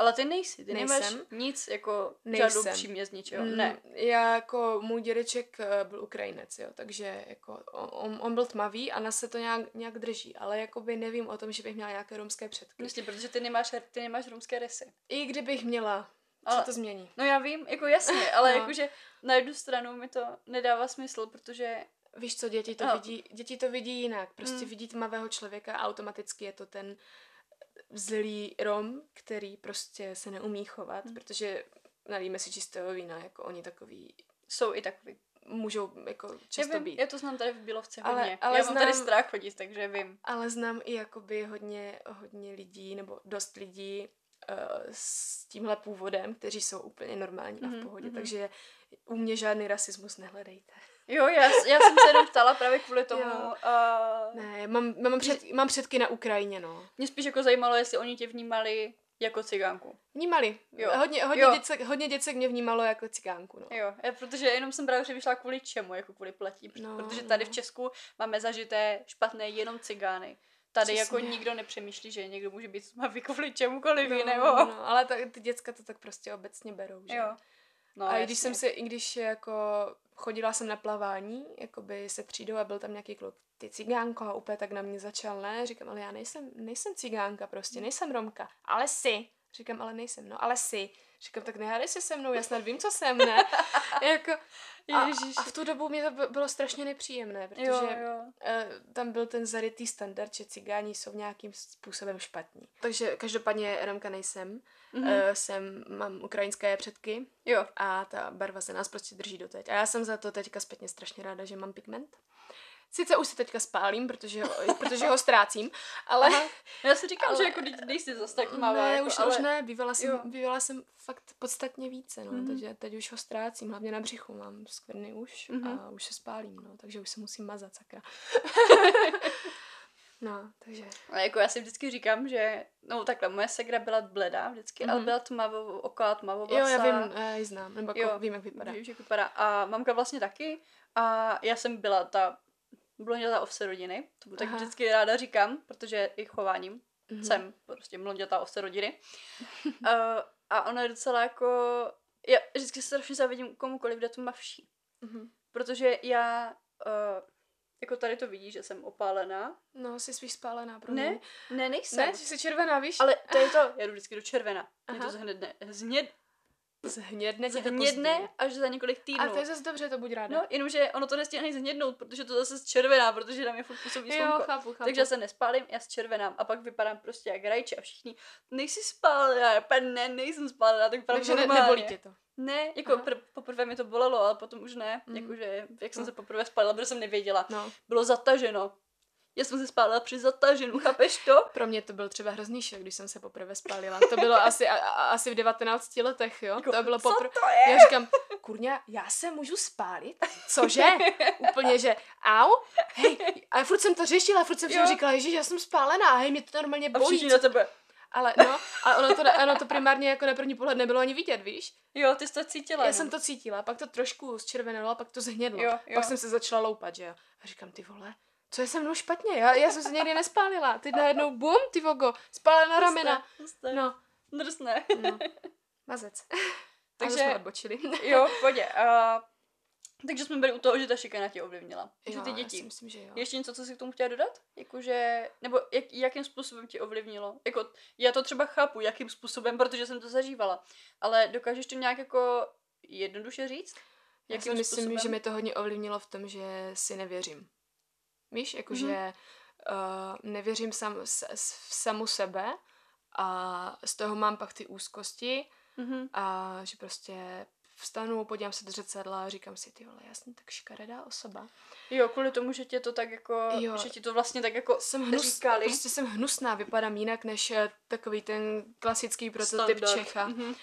Ale ty nejsi, ty nemáš Nejsem. nic jako Nejsem. žádnou přímě z ničeho, Mm, ne. Já jako, můj dědeček eh, byl Ukrajinec, jo, takže jako on, on byl tmavý a nás se to nějak, nějak drží, ale jakoby nevím o tom, že bych měla nějaké romské předky. Myslím, protože ty nemáš, ty nemáš romské rysy. I kdybych měla, co Ale- to změní? No já vím, jako jasně, ale No. jakože na jednu stranu mi to nedává smysl, protože Víš co, děti to, No. vidí, děti to vidí jinak. Prostě Mm. vidí tmavého člověka a automaticky je to ten zlý Rom, který prostě se neumí chovat, Mm. protože nalíme si čistého vína, jako oni takový jsou i takový. můžou jako Já, často vím, být. já to znám tady v Bílovce Ale- hodně. ale já mám tady znám- strach chodit, takže vím. Ale znám i jakoby hodně, hodně lidí, nebo dost lidí uh, s tímhle původem, kteří jsou úplně normální a Mhm, v pohodě, mhm. takže u mě žádný rasismus nehledejte. Jo, já, já jsem se jenom ptala právě kvůli tomu. Jo. Uh, Ne, mám, mám, před, mám předky na Ukrajině, no. mě spíš jako zajímalo, jestli oni tě vnímali jako cigánku. Vnímali. Jo. Hodně, hodně, Jo. Děcek, hodně děcek mě vnímalo jako cigánku, no. Jo, já, protože jenom jsem právě přemýšlela kvůli čemu, jako kvůli pletí. No, protože tady no. v Česku máme zažité špatné jenom cigány. Tady jako Přesně. nikdo nepřemýšlí, že někdo může být tmavý kvůli čemukoliv No, jinému. no, ale ta, ty děcka to tak prostě obecně berou, že? Jo. No, a i když jsem jasně. se, i když jako chodila jsem na plavání, jakoby se třídou a byl tam nějaký kluk, ty cigánko a úplně tak na mě začal, ne, říkám, ale já nejsem, nejsem cigánka prostě, nejsem Romka, ale jsi. Říkám, ale nejsem, no ale jsi. Říkám, tak nehádej se se mnou, já snad vím, co jsem, ne? jako, a, Ježiši. a v tu dobu mě to by- bylo strašně nepříjemné, protože Jo, jo. eh, tam byl ten zarytý standard, že cigáni jsou nějakým způsobem špatní. Takže každopádně Romka nejsem, Mhm. eh, jsem, mám ukrajinské předky, Jo. a ta barva se nás prostě drží doteď. A já jsem za to teďka zpětně strašně ráda, že mám pigment. Sice už se teďka spálím, protože ho, protože ho ztrácím, ale... Aha. No já si říkám, Ale- že jako nejsi zase tak tmavá. ne, jako, už, ale... už ne, bývala jsem, jo. bývala jsem fakt podstatně více, no, Mhm. takže teď už ho ztrácím, hlavně na břichu mám skvrny už Mhm. a už se spálím, no, takže už se musím mazat, sakra. no, takže, Ale jako já si vždycky říkám, že, no takhle, moje segra byla bledá vždycky, mm-hmm. ale Mhm. byla tmavou, oká tmavou jo, já vím, já ji znám, nebo jako Jo, vím, jak vypadá. Víš, jak vypadá. A mamka vlastně taky. A já jsem byla ta blondětá ovce rodiny. To tak Aha. vždycky ráda říkám, protože i chováním Mhm. jsem prostě blondětá ovce rodiny. uh, a ona je docela jako... Já vždycky se strašně zavidím komukoliv, kde to mavší. Mhm. Protože já... Uh, jako tady to vidí, že jsem opálená. No, jsi spíš spálená, pro Ne, ne, nejsem. Ne, jsi červená, víš? Ale to je to, já jdu vždycky do červena. Mě to Aha. zhnědne, zhněd, Zhnědne zhnědne až za několik týdnů. A to je zase dobře, to buď ráda. No, jenomže ono to nestihne ani zhnědnout, protože to zase zčervená, protože tam je furt působí jo, slunko. chápu, chápu. Takže já se nespálím, já zčervenám a pak vypadám prostě jak rajče a všichni, nejsi spálená, ne, nejsem spálená, tak vypadám Takže ne, nebolí tě to. Ne, jako Aha. pr- poprvé mi to bolelo, ale potom už ne, Mhm. jakože, jak jsem se poprvé spálila, protože jsem nevěděla. No. Bylo zataženo. Já jsem se spálila při zataženu, chápeš to? Pro mě to byl třeba hrozný šok, když jsem se poprvé spálila. To bylo asi, a, a, asi v 19 letech, jo? Jako, to bylo co poprvé. to je? Já říkám, kurňa, já se můžu spálit? Cože? Úplně, že au? Hej, a furt jsem to řešila, furt jsem všem říkala, že já jsem spálená, hej, mě to normálně A bolí. všichni co na tebe. Ale no, a ono to, ono to primárně jako na první pohled nebylo ani vidět, víš? Jo, ty jsi to cítila. Já jenom. jsem to cítila, pak to trošku zčervenalo, pak to zhnědlo. Jo, jo. Pak jsem se začala loupat, že jo. A říkám, ty vole, co je se mnou špatně? Já, já jsem se někdy nespálila. Teď najednou bum, ty vogo, spálená ramena. Drsné, No, Drsné. no. Mazec. Takže jsme odbočili. Jo, v pohodě. A... Takže jsme byli u toho, že ta šikana tě ovlivnila. Jo, ty Já děti. si myslím, že jo. Ještě něco, co jsi k tomu chtěla dodat? Jakože, nebo jak, jakým způsobem tě ovlivnilo? Jako, já to třeba chápu, jakým způsobem, protože jsem to zažívala. Ale dokážeš to nějak jako jednoduše říct? Já si Jakým myslím, způsobem? že mi to hodně ovlivnilo v tom, že si nevěřím. Víš, jakože uh, nevěřím sam, s, s, v samu sebe a z toho mám pak ty úzkosti Mhm. a že prostě vstanu, podívám se do zrcadla a říkám si, ty vole, já jsem tak škaredá osoba. Jo, kvůli tomu, že tě to tak jako, Jo. že ti to vlastně tak jako Jsem hnus, říkali. prostě jsem hnusná, vypadám jinak než eh, takový ten klasický prototyp Standard. Čecha. Mhm.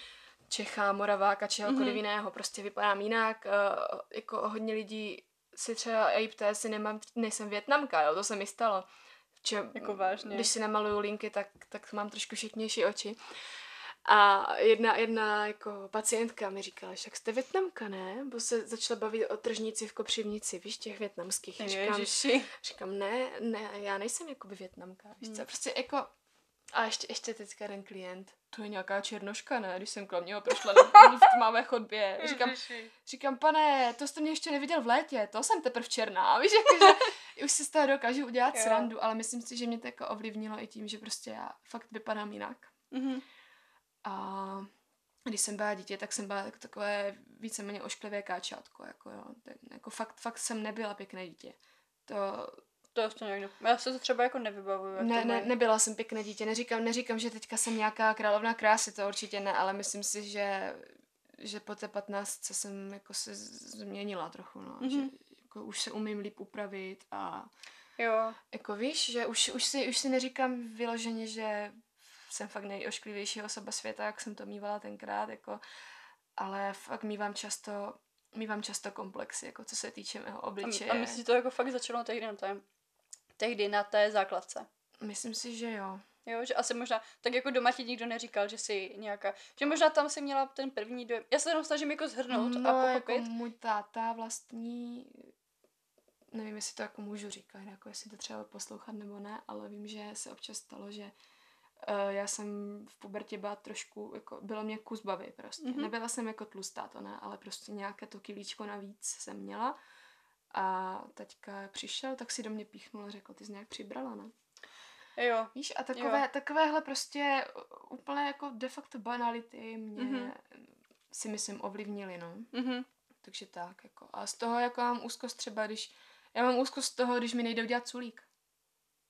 Čecha, Moraváka, čehokoliv Mhm. jiného. Prostě vypadám jinak. Uh, jako hodně lidí si třeba i ptá, jestli nemám, nejsem větnamka, jo, to se mi stalo. Če, Jako vážně. Když si namaluju linky, tak, tak mám trošku šiknější oči. A jedna, jedna jako pacientka mi říkala, však jste větnamka, ne? Bo se začala bavit o tržnici v Kopřivnici, víš, těch větnamských. Říkám. Říkám, ne, ne, já nejsem jakoby větnamka, víš co, prostě jako... A ještě, ještě teďka jeden klient, to je nějaká černoška, ne, když jsem kolem něho prošla na, v tmavé chodbě. Říkám, říkám, pane, to jste mě ještě neviděl v létě, to jsem teprve černá, víš, jakože už si z toho dokážu udělat Jo. srandu, ale myslím si, že mě to jako ovlivnilo i tím, že prostě já fakt vypadám jinak. Mhm. A když jsem byla dítě, tak jsem byla jako takové víceméně ošklivé káčátko, jako jo. Tak, jako fakt, fakt jsem nebyla pěkné dítě. To, To to ne- já se to třeba jako nevybavuju. ne, ne, nebyla jsem pěkné dítě, neříkám, neříkám, že teďka jsem nějaká královna krásy, to určitě ne, ale myslím si, že, že po té 15 jsem jako se změnila trochu, no. Mhm. Že, jako už se umím líp upravit a Jo, jako víš, že už, už, si, už si neříkám vyloženě, že jsem fakt nejošklivější osoba světa, jak jsem to mývala tenkrát, jako, ale fakt mývám často, mývám často komplexy, jako co se týče mého obličeje. a, a myslíš, že to jako fakt začalo tehdy na té, tehdy na té základce. Myslím si, že jo. Jo, že asi možná, tak jako doma ti nikdo neříkal, že jsi nějaká, že možná tam si měla ten první dojem. Já se jenom snažím jako zhrnout no, a jako pochopit. můj táta vlastní, nevím, jestli to jako můžu říkat, jako jestli to třeba poslouchat nebo ne, ale vím, že se občas stalo, že uh, já jsem v pubertě byla trošku, jako bylo mě kus bavy prostě. Mhm. Mm-hmm. Nebyla jsem jako tlustá, to ne, ale prostě nějaké to kilíčko navíc jsem měla. A teďka přišel, tak si do mě píchnul a řekl, ty jsi nějak přibrala, ne? Jo, Víš, a takové, Jo. takovéhle prostě úplně jako de facto banality mě Mhm. mm-hmm. si myslím ovlivnili, no. mhm. Takže tak, jako. A z toho jako mám úzkost třeba, když, já mám úzkost z toho, když mi nejde udělat culík.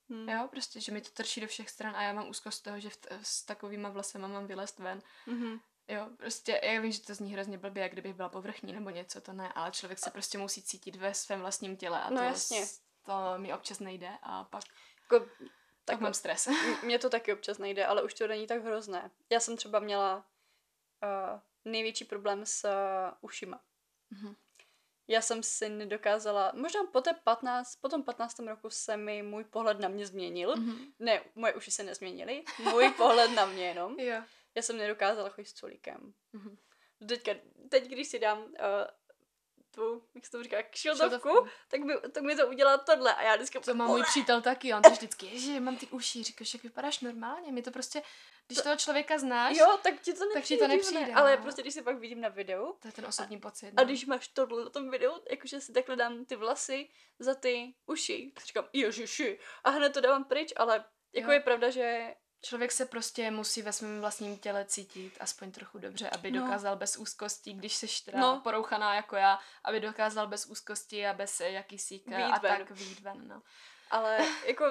Hm. Jo, prostě, že mi to trčí do všech stran a já mám úzkost z toho, že v t- s takovýma vlasema mám vylézt ven. Mhm. Jo, prostě, já vím, že to zní hrozně blbě, jak kdybych byla povrchní nebo něco, to ne, ale člověk se prostě musí cítit ve svém vlastním těle a No to, jasně. to mi občas nejde a pak, Jako, tak tak mám stres. Mně to taky občas nejde, ale už to není tak hrozné. Já jsem třeba měla uh, největší problém s uh, ušima. Mhm. Já jsem si nedokázala, možná po, té 15, po tom 15. roku se mi můj pohled na mě změnil. Mhm. Ne, moje uši se nezměnily, můj pohled na mě jenom. Jo. Já jsem nedokázala chodit s culíkem. Mhm. Teďka, teď, když si dám uh, tu, jak se to říká, kšiltovku, Šiltovku. tak, by, tak mi to udělá tohle a já vždycky... To má můj přítel taky, on to vždycky, ježi, mám ty uši, říkáš, jak vypadáš normálně, mi to prostě, když toho člověka znáš, Jo, tak ti to nepřijde. Tak ti to nepřijde, Ale no. prostě, když se pak vidím na videu, to je ten osobní pocit. A no. když máš tohle na tom videu, jakože si takhle dám ty vlasy za ty uši, tak říkám, ježiši, a hned to dávám pryč, ale jako Jo. je pravda, že Člověk se prostě musí ve svém vlastním těle cítit aspoň trochu dobře, aby No. dokázal bez úzkostí, když se teda No. porouchaná jako já, aby dokázal bez úzkosti a bez eh, jakýsi Vyjít a ven. tak výjít ven, no. ale jako,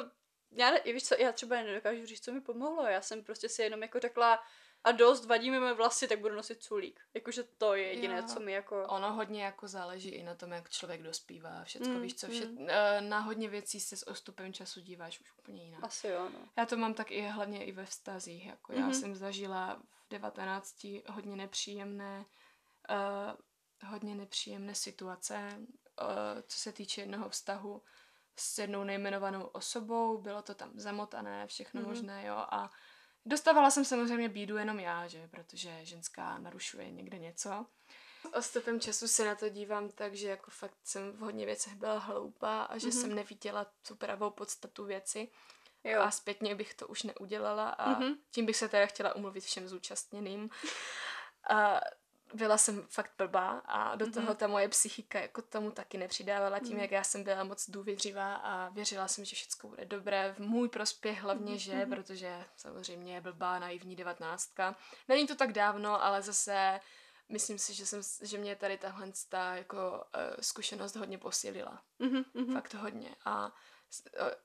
já víš co, já třeba nedokážu říct, co mi pomohlo, já jsem prostě si jenom jako řekla, a dost vadí mi vlasy, tak budu nosit culík. Jakože to je jediné, Jo. co mi jako... Ono hodně jako záleží i na tom, jak člověk dospívá, všecko, Mm, víš co, vše, mm. eh, na hodně věcí se s ostupem času díváš už úplně jinak. Asi jo, no. Já to mám tak i hlavně i ve vztazích, jako já Mhm. jsem zažila v 19 hodně nepříjemné, uh, hodně nepříjemné situace, uh, co se týče jednoho vztahu s jednou nejmenovanou osobou, bylo to tam zamotané, všechno Mhm. možné, jo, a dostávala jsem samozřejmě bídu jenom já, že, protože ženská narušuje někde něco. Ostupem času se na to dívám tak, že jako fakt jsem v hodně věcech byla hloupá a že Mhm. jsem neviděla tu pravou podstatu věci Jo. a zpětně bych to už neudělala a Mhm. mm-hmm. tím bych se teda chtěla umluvit všem zúčastněným. A byla jsem fakt blbá a do toho Mhm. ta moje psychika jako tomu taky nepřidávala tím, Mhm. jak já jsem byla moc důvěřivá a věřila jsem, že všechno bude dobré, v můj prospěch hlavně, že, Mhm. protože samozřejmě je blbá, naivní devatnáctka. Není to tak dávno, ale zase myslím si, že, jsem, že mě tady tahle ta, jako, uh, zkušenost hodně posílila. Mhm, mhm. Fakt hodně. A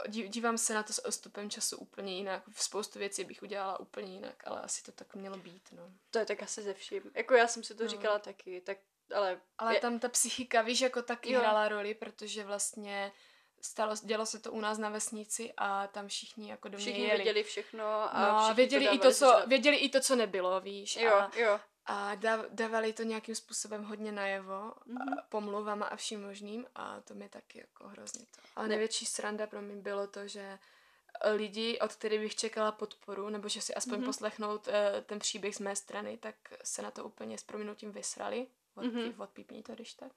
dívám se na to s odstupem času úplně jinak. V spoustu věcí bych udělala úplně jinak, ale asi to tak mělo být, no. To je tak asi ze vším. Jako já jsem si to No. říkala taky, tak ale... Ale je, tam ta psychika, víš, jako taky Jo. hrála roli, protože vlastně stalo, dělo se to u nás na vesnici a tam všichni jako do mě všichni jeli. věděli všechno a no, věděli, i to, co, věděli i to, co nebylo, víš. Jo, A, jo. A dávali to nějakým způsobem hodně najevo, Mhm. mm-hmm. pomluvama a vším možným a to mi taky jako hrozně to. Ale Ne. největší sranda pro mě bylo to, že lidi, od kterých bych čekala podporu, nebo že si aspoň Mhm. mm-hmm. poslechnout uh, ten příběh z mé strany, tak se na to úplně s prominutím vysrali. Od, Mhm. mm-hmm. Odpípni to, když tak.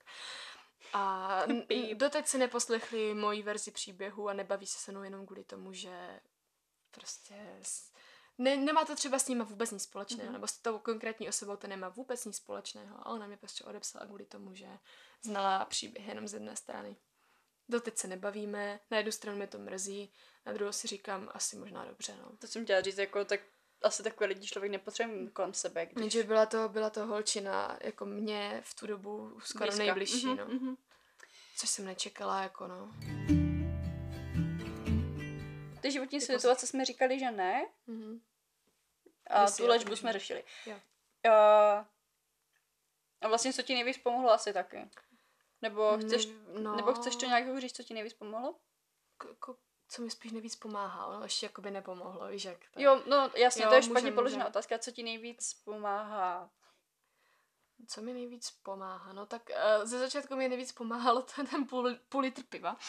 A doteď si neposlechli moji verzi příběhu a nebaví se se mnou jenom kvůli tomu, že prostě ne, nemá to třeba s nima vůbec nic společného, Mhm. mm-hmm. nebo s tou konkrétní osobou to nemá vůbec nic společného, ale ona mě prostě odepsala kvůli tomu, že znala příběh jenom z jedné strany. Doteď se nebavíme, na jednu stranu mě to mrzí, na druhou si říkám asi možná dobře, no. To jsem chtěla říct, jako tak asi takové lidi člověk nepotřebuje kolem sebe, když... Jenže byla to, byla to holčina, jako mě v tu dobu skoro blízka. nejbližší, Mhm, no. mhm. Což jsem nečekala, jako no. Ty životní Jako- situace jsme říkali, že ne, Mhm. a Jestli tu léčbu jsme řešili. Jo. A, a vlastně co ti nejvíc pomohlo asi taky? Nebo chceš, Ne- no. nebo chceš to nějak říct, co ti nejvíc pomohlo? K- jako, co mi spíš nejvíc pomáhá, ono ještě jakoby nepomohlo, víš jak to. Jo, no jasně, Jo, to je špatně může. položená otázka. Co ti nejvíc pomáhá? Co mi nejvíc pomáhá? No tak uh, ze začátku mi nejvíc pomáhalo ten, ten půl, půl litr piva.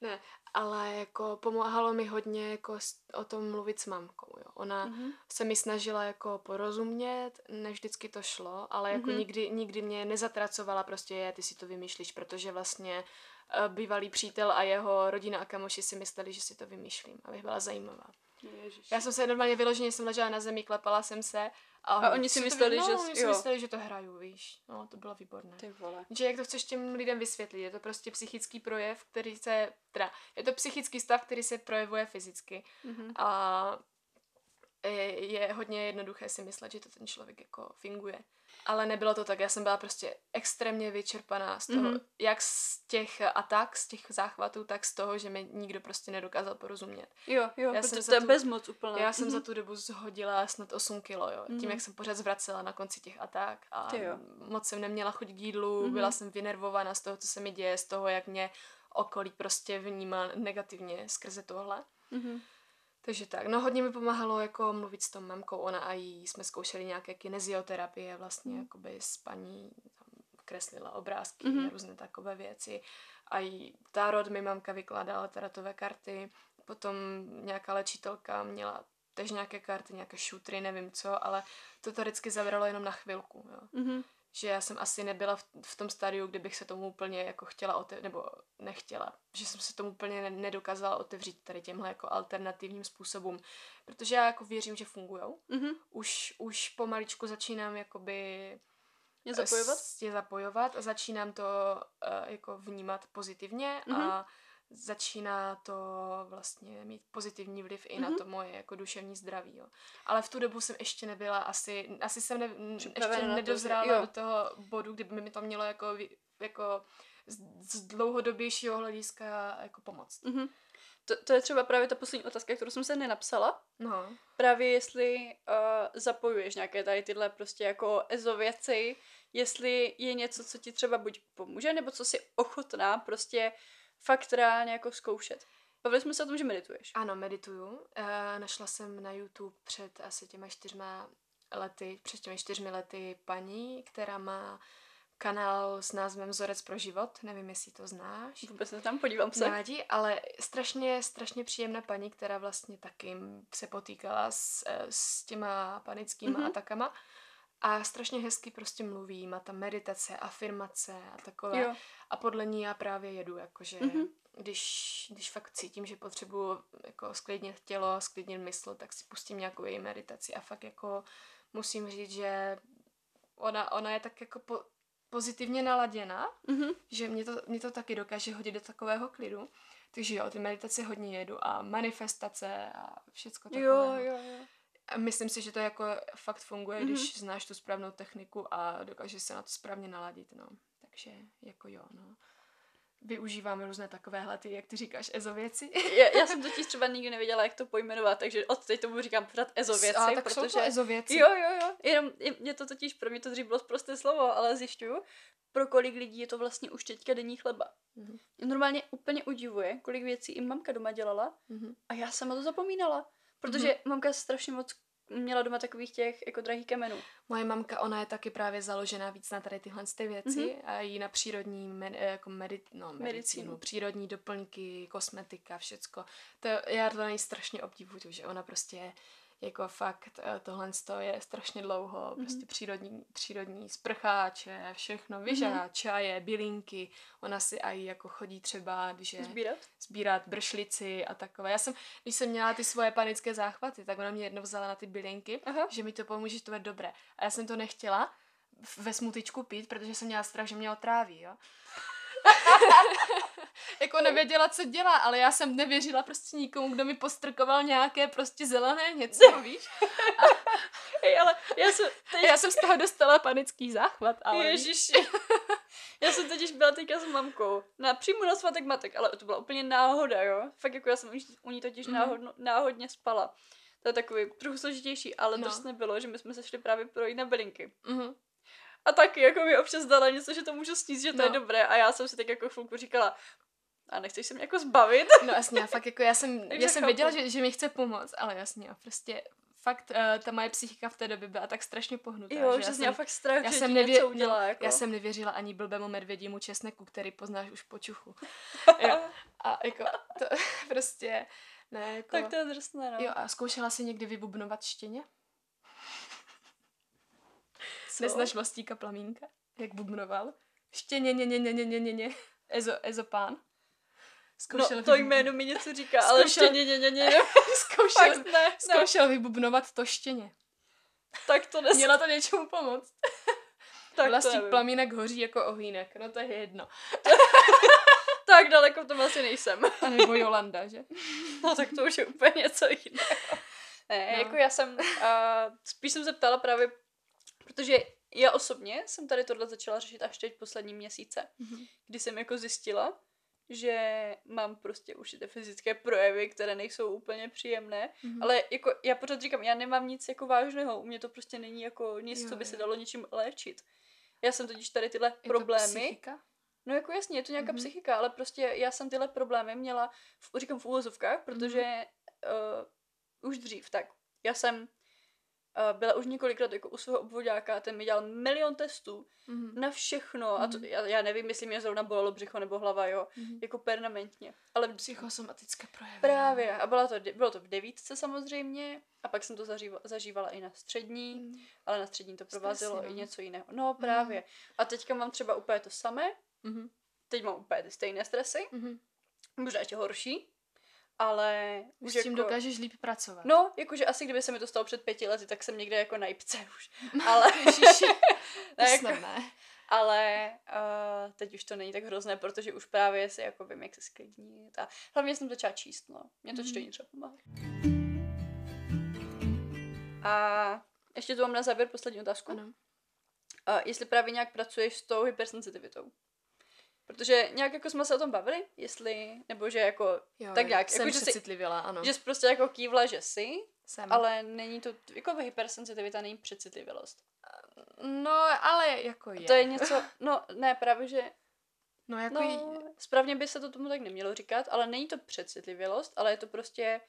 ne, ale jako pomáhalo mi hodně jako o tom mluvit s mamkou, jo. Ona Mhm. se mi snažila jako porozumět, ne vždycky to šlo, ale jako Mhm. nikdy, nikdy mě nezatracovala prostě, je, ty si to vymýšlíš, protože vlastně eh, bývalý přítel a jeho rodina a kamoši si mysleli, že si to vymýšlím, abych byla zajímavá. Ježiš. Já jsem se normálně vyloženě jsem ležela na zemi, klepala jsem se a, A oni si to- mysleli, no, že- oni si jo. mysleli, že to hraju, víš. No, to bylo výborné. Ty vole. Že jak to chceš těm lidem vysvětlit? Je to prostě psychický projev, který se, teda, je to psychický stav, který se projevuje fyzicky. Mhm. A je, je hodně jednoduché si myslet, že to ten člověk jako finguje. Ale nebylo to tak, já jsem byla prostě extrémně vyčerpaná z toho, Mhm. mm-hmm. jak z těch atak, z těch záchvatů, tak z toho, že mi nikdo prostě nedokázal porozumět. Jo, jo, Já protože jsem to za je tu- bezmoc úplná. Já jsem Mhm. za tu dobu zhodila snad 8 kilo, jo. Tím, Mhm. jak jsem pořád zvracela na konci těch atak a Ty jo. moc jsem neměla chuť k jídlu, Mhm. byla jsem vynervovaná z toho, co se mi děje, z toho, jak mě okolí prostě vnímá negativně skrze tohle. Mhm. Takže tak, no hodně mi pomáhalo jako mluvit s tou mamkou, ona a jí jsme zkoušeli nějaké kinezioterapie vlastně, Mhm. jakoby s paní tam kreslila obrázky Mhm. a různé takové věci. A jí tarot mi mamka vykládala tarotové karty, potom nějaká léčitelka měla tež nějaké karty, nějaké šutry, nevím co, ale to to vždycky zabralo jenom na chvilku, jo Mhm. Že já jsem asi nebyla v, v tom stádiu, kdybych se tomu úplně jako chtěla otevřít, nebo nechtěla, že jsem se tomu úplně ne- nedokázala otevřít tady těmhle jako alternativním způsobům, protože já jako věřím, že fungujou. Mhm. Už, už pomaličku začínám jakoby Mě zapojovat? s- je zapojovat a začínám to uh, jako vnímat pozitivně Mhm. a začíná to vlastně mít pozitivní vliv i na Mhm. to moje jako duševní zdraví. Jo. Ale v tu dobu jsem ještě nebyla asi, asi jsem ne, ještě na to, že- nedozrála do toho bodu, kdyby mi to mělo jako, jako z, z dlouhodobějšího hlediska jako pomoct. Mhm. To, to je třeba právě ta poslední otázka, kterou jsem se nenapsala. No. Právě jestli uh, zapojuješ nějaké tady tyhle prostě jako ezo věci, jestli je něco, co ti třeba buď pomůže, nebo co si ochotná prostě fakt reálně jako zkoušet. Bavili jsme se o tom, že medituješ. Ano, medituju. E, našla jsem na YouTube před asi těma čtyřma lety, před těmi čtyřmi lety paní, která má kanál s názvem Vzorec pro život. Nevím, jestli to znáš. Vůbec neznám, podívám se. Nevadí, ale strašně, strašně příjemná paní, která vlastně taky se potýkala s, eh, s těma panickými Mhm. mm-hmm. atakama. A strašně hezky prostě mluví, má tam meditace, afirmace a takové. Jo. A podle ní já právě jedu, jakože Mhm. mm-hmm. když, když fakt cítím, že potřebuju jako sklidnit tělo, sklidnit mysl, tak si pustím nějakou její meditaci a fakt jako musím říct, že ona, ona je tak jako po, pozitivně naladěna, Mhm. že mě to, mě to taky dokáže hodit do takového klidu. Takže jo, ty meditace hodně jedu a manifestace a všecko takové. Jo, jo, jo. Myslím si, že to jako fakt funguje, Mhm. když znáš tu správnou techniku a dokážeš se na to správně naladit, no. Takže jako jo, no. Využívám různé takovéhle ty, jak ty říkáš, ezo věci. Já, já jsem totiž třeba nikdy nevěděla, jak to pojmenovat, takže od teď tomu říkám pořád ezo věci, a tak protože... jsou to ezo věci. Jo, jo, jo. Jenom je- mě to totiž, pro mě to dřív bylo prosté slovo, ale zjišťuju, pro kolik lidí je to vlastně už teďka denní chleba. Mhm. Mě normálně úplně udivuje, kolik věcí i mamka doma dělala Mhm. a já sama to zapomínala. Protože mamka strašně moc měla doma takových těch jako drahých kamenů. Moje mamka, ona je taky právě založená víc na tady tyhle ty věci Mhm. a jí na přírodní med, jako medit, no, medicínu, Medicínu. přírodní doplňky, kosmetika, všecko. To, já to na ní strašně obdivuju, že ona prostě jako fakt eh, tohle je strašně dlouho, Mhm. prostě přírodní, přírodní sprcháče, všechno, vyžá, čaje, bylinky, ona si i jako chodí třeba, když je Sbírat? sbírat bršlici a takové. Já jsem, když jsem měla ty svoje panické záchvaty, tak ona mě jednou vzala na ty bylinky, Aha. že mi to pomůže, že to bude dobré. A já jsem to nechtěla ve smutičku pít, protože jsem měla strach, že mě otráví, jo. jako nevěděla, co dělá, ale já jsem nevěřila prostě nikomu, kdo mi postrkoval nějaké prostě zelené něco, víš. Hej, ale já jsem teď... Já jsem z toho dostala panický záchvat, ale. Ježiši. Já jsem totiž byla teďka s mamkou na přímo na svatek matek, ale to byla úplně náhoda, jo. Fakt jako já jsem u ní totiž Mhm. náhodno, náhodně spala. To je takový trochu složitější, ale No. to nebylo, že my jsme se šli právě projít na bylinky. Mhm. A taky jako mi občas dala něco, že to můžu sníst, že to No. je dobré. A já jsem si tak jako chvilku říkala, a nechceš se mě jako zbavit? No jasně, a fakt jako já jsem, Takže já jsem chápu. věděla, že, že mi chce pomoct, ale jasně, a prostě fakt uh, ta moje psychika v té době byla tak strašně pohnutá, Jo, že že já jsem, fakt strach, já že jsem nevě- něco udělá. no, jako. já jsem nevěřila ani blbému medvědímu česneku, který poznáš už po čuchu. jo. A jako to prostě, ne, jako... Tak to je drsné, no. Jo, a zkoušela jsi někdy vybubnovat štěně? Co? Neznáš vlastíka Plamínka? Jak bubnoval? Štěně, ně, ně, ně, ně, ně, ně, ně. Ezo, ezopán. No, to vybubn- jméno mi něco říká, ale Zkoušel- ještě ne, ne, ne, ne, zkoušel, fakt ne, ne, zkoušel vybubnovat to štěně. tak to nes... Měla to něčemu pomoct. tak to Vlastík nevím. plamínek hoří jako ohýnek, no to je jedno. Tak daleko v tom asi nejsem. A nebo Jolanda, že? No tak to už je úplně něco jiného. Ne, No. no. jako já jsem, uh, spíš jsem se ptala právě, protože já osobně jsem tady tohle začala řešit až teď poslední měsíce, Mhm. kdy jsem jako zjistila, že mám prostě určité fyzické projevy, které nejsou úplně příjemné, Mhm. ale jako já pořád říkám, já nemám nic jako vážného, u mě to prostě není jako nic, Jo, co by se jo. dalo něčím léčit. Já jsem totiž tady tyhle Je to problémy, psychika? No jako jasně, je to nějaká Mhm. mm-hmm. psychika, ale prostě já jsem tyhle problémy měla, v, říkám v úvozovkách, protože mm-hmm. uh, už dřív, tak já jsem byla už několikrát jako u svého obvodáka a ten mi dělal milion testů Mhm. na všechno a to, Mhm. já, já nevím, jestli mě zrovna bolelo břicho nebo hlava, jo, Mhm. jako permanentně, ale Psychosomatické projevy. právě a byla to, bylo to v devítce samozřejmě a pak jsem to zažívala, zažívala i na střední, Mhm. ale na střední to provázelo i no. něco jiného. No právě. A teďka mám třeba úplně to samé, Mhm. teď mám úplně ty stejné stresy, Mhm. možná ještě horší, ale Už už s tím jako, dokážeš líp pracovat. No, jakože asi kdyby se mi to stalo před pěti lety, tak jsem někde jako na jipce už. Ale, Ježiši, ne, jako, ne. ale uh, teď už to není tak hrozné, protože už právě si jako vím, jak se sklidnit. A hlavně jsem začala číst, no. Mě to Mhm. čtení třeba pomáhá. A ještě tu mám na závěr poslední otázku. Ano. Uh, jestli právě nějak pracuješ s tou hypersensitivitou. Protože nějak jako jsme se o tom bavili, jestli, nebo že jako, Jo, tak nějak, jsem jako, že jsi- ano. že jsi prostě jako kývla, že jsi, jsem. ale není to, jako hypersensitivita není přecitlivělost. No, ale jako je. To je něco, no ne, právě, že, No, jako no, správně by se to tomu tak nemělo říkat, ale není to přecitlivělost, ale je to prostě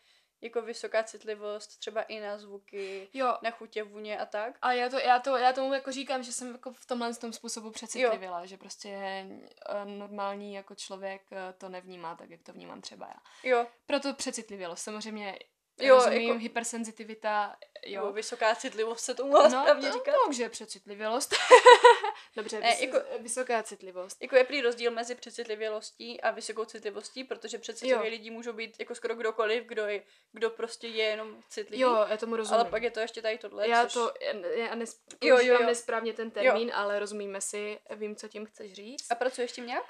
jako vysoká citlivost třeba i na zvuky, Jo, na chutě, vůně a tak. a já, to, já, to, já tomu jako říkám, že jsem jako v tomhle tom způsobu přecitlivěla, že prostě eh, normální jako člověk eh, to nevnímá tak, jak to vnímám třeba já. Jo, Proto přecitlivělost. Samozřejmě Jo, rozumím, jako- hypersenzitivita, jo. jo. vysoká citlivost se tomu no, správně to, říká. no, takže přecitlivělost. Dobře, Ne, vys- jako- vysoká citlivost. Jako je prý rozdíl mezi přecitlivělostí a vysokou citlivostí, protože přecitliví Jo. lidi můžou být jako skoro kdokoliv, kdo, je, kdo prostě je jenom citlivý. Jo, já tomu rozumím. ale pak je to ještě tady tohle, já což... to, já nes, Jo, jo, jo. nesprávně ten termín, ale rozumíme si, vím, co tím chceš říct. A pracuješ tím nějak?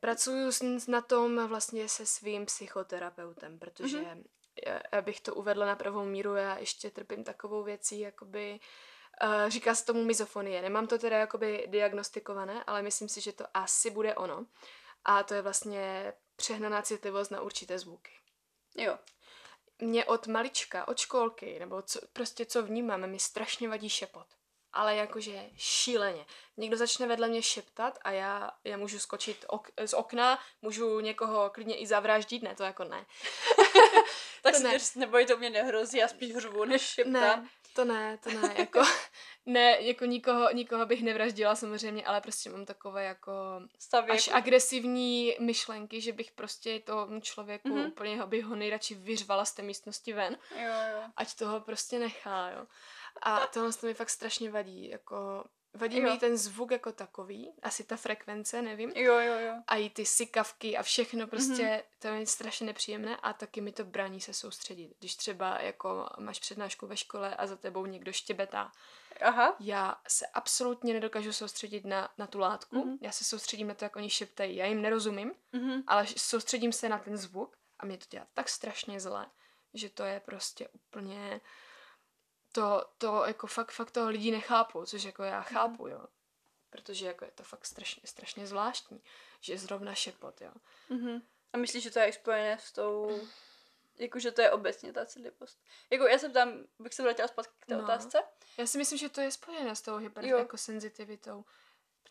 Pracuju na tom vlastně se svým psychoterapeutem, protože Mhm. Já bych to uvedla na pravou míru, já ještě trpím takovou věcí, jakoby Uh, říká se tomu mizofonie. Nemám to teda jakoby diagnostikované, ale myslím si, že to asi bude ono. A to je vlastně přehnaná citlivost na určité zvuky. Jo. Mě od malička, od školky, nebo co, prostě co vnímám, mi strašně vadí šepot. Ale jakože šíleně. Někdo začne vedle mě šeptat a já, já můžu skočit ok, z okna, můžu někoho klidně i zavraždit, ne, to jako ne. tak to ne. neboj, to mě nehrozí, já spíš hrvu, než šeptám. Ne, to ne, to ne, jako, ne, jako nikoho, nikoho bych nevraždila samozřejmě, ale prostě mám takové jako Stavěku. až agresivní myšlenky, že bych prostě tomu člověku mm-hmm. úplně bych ho nejradši vyřvala z té místnosti ven, jo, jo. ať toho prostě nechá, jo. A tohle to mi fakt strašně vadí, jako Vadí jo. mi ten zvuk jako takový, asi ta frekvence, nevím. Jo, jo, jo. A i ty sykavky a všechno prostě, mm-hmm. to je strašně nepříjemné a taky mi to brání se soustředit. Když třeba jako máš přednášku ve škole a za tebou někdo štěbetá. Aha. Já se absolutně nedokážu soustředit na, na tu látku. Mm-hmm. Já se soustředím na to, jak oni šeptají. Já jim nerozumím, mm-hmm. ale soustředím se na ten zvuk a mě to dělá tak strašně zle, že to je prostě úplně to, to jako fakt, fakt toho lidi nechápu, což jako já mhm. chápu, jo. Protože jako je to fakt strašně, strašně zvláštní, že zrovna šepot, jo. Mm-hmm. A myslíš, že to je spojené s tou, jako že to je obecně ta citlivost? Jako já se ptám, bych se vrátila zpátky k té no. otázce. Já si myslím, že to je spojené s tou hyper, jako senzitivitou.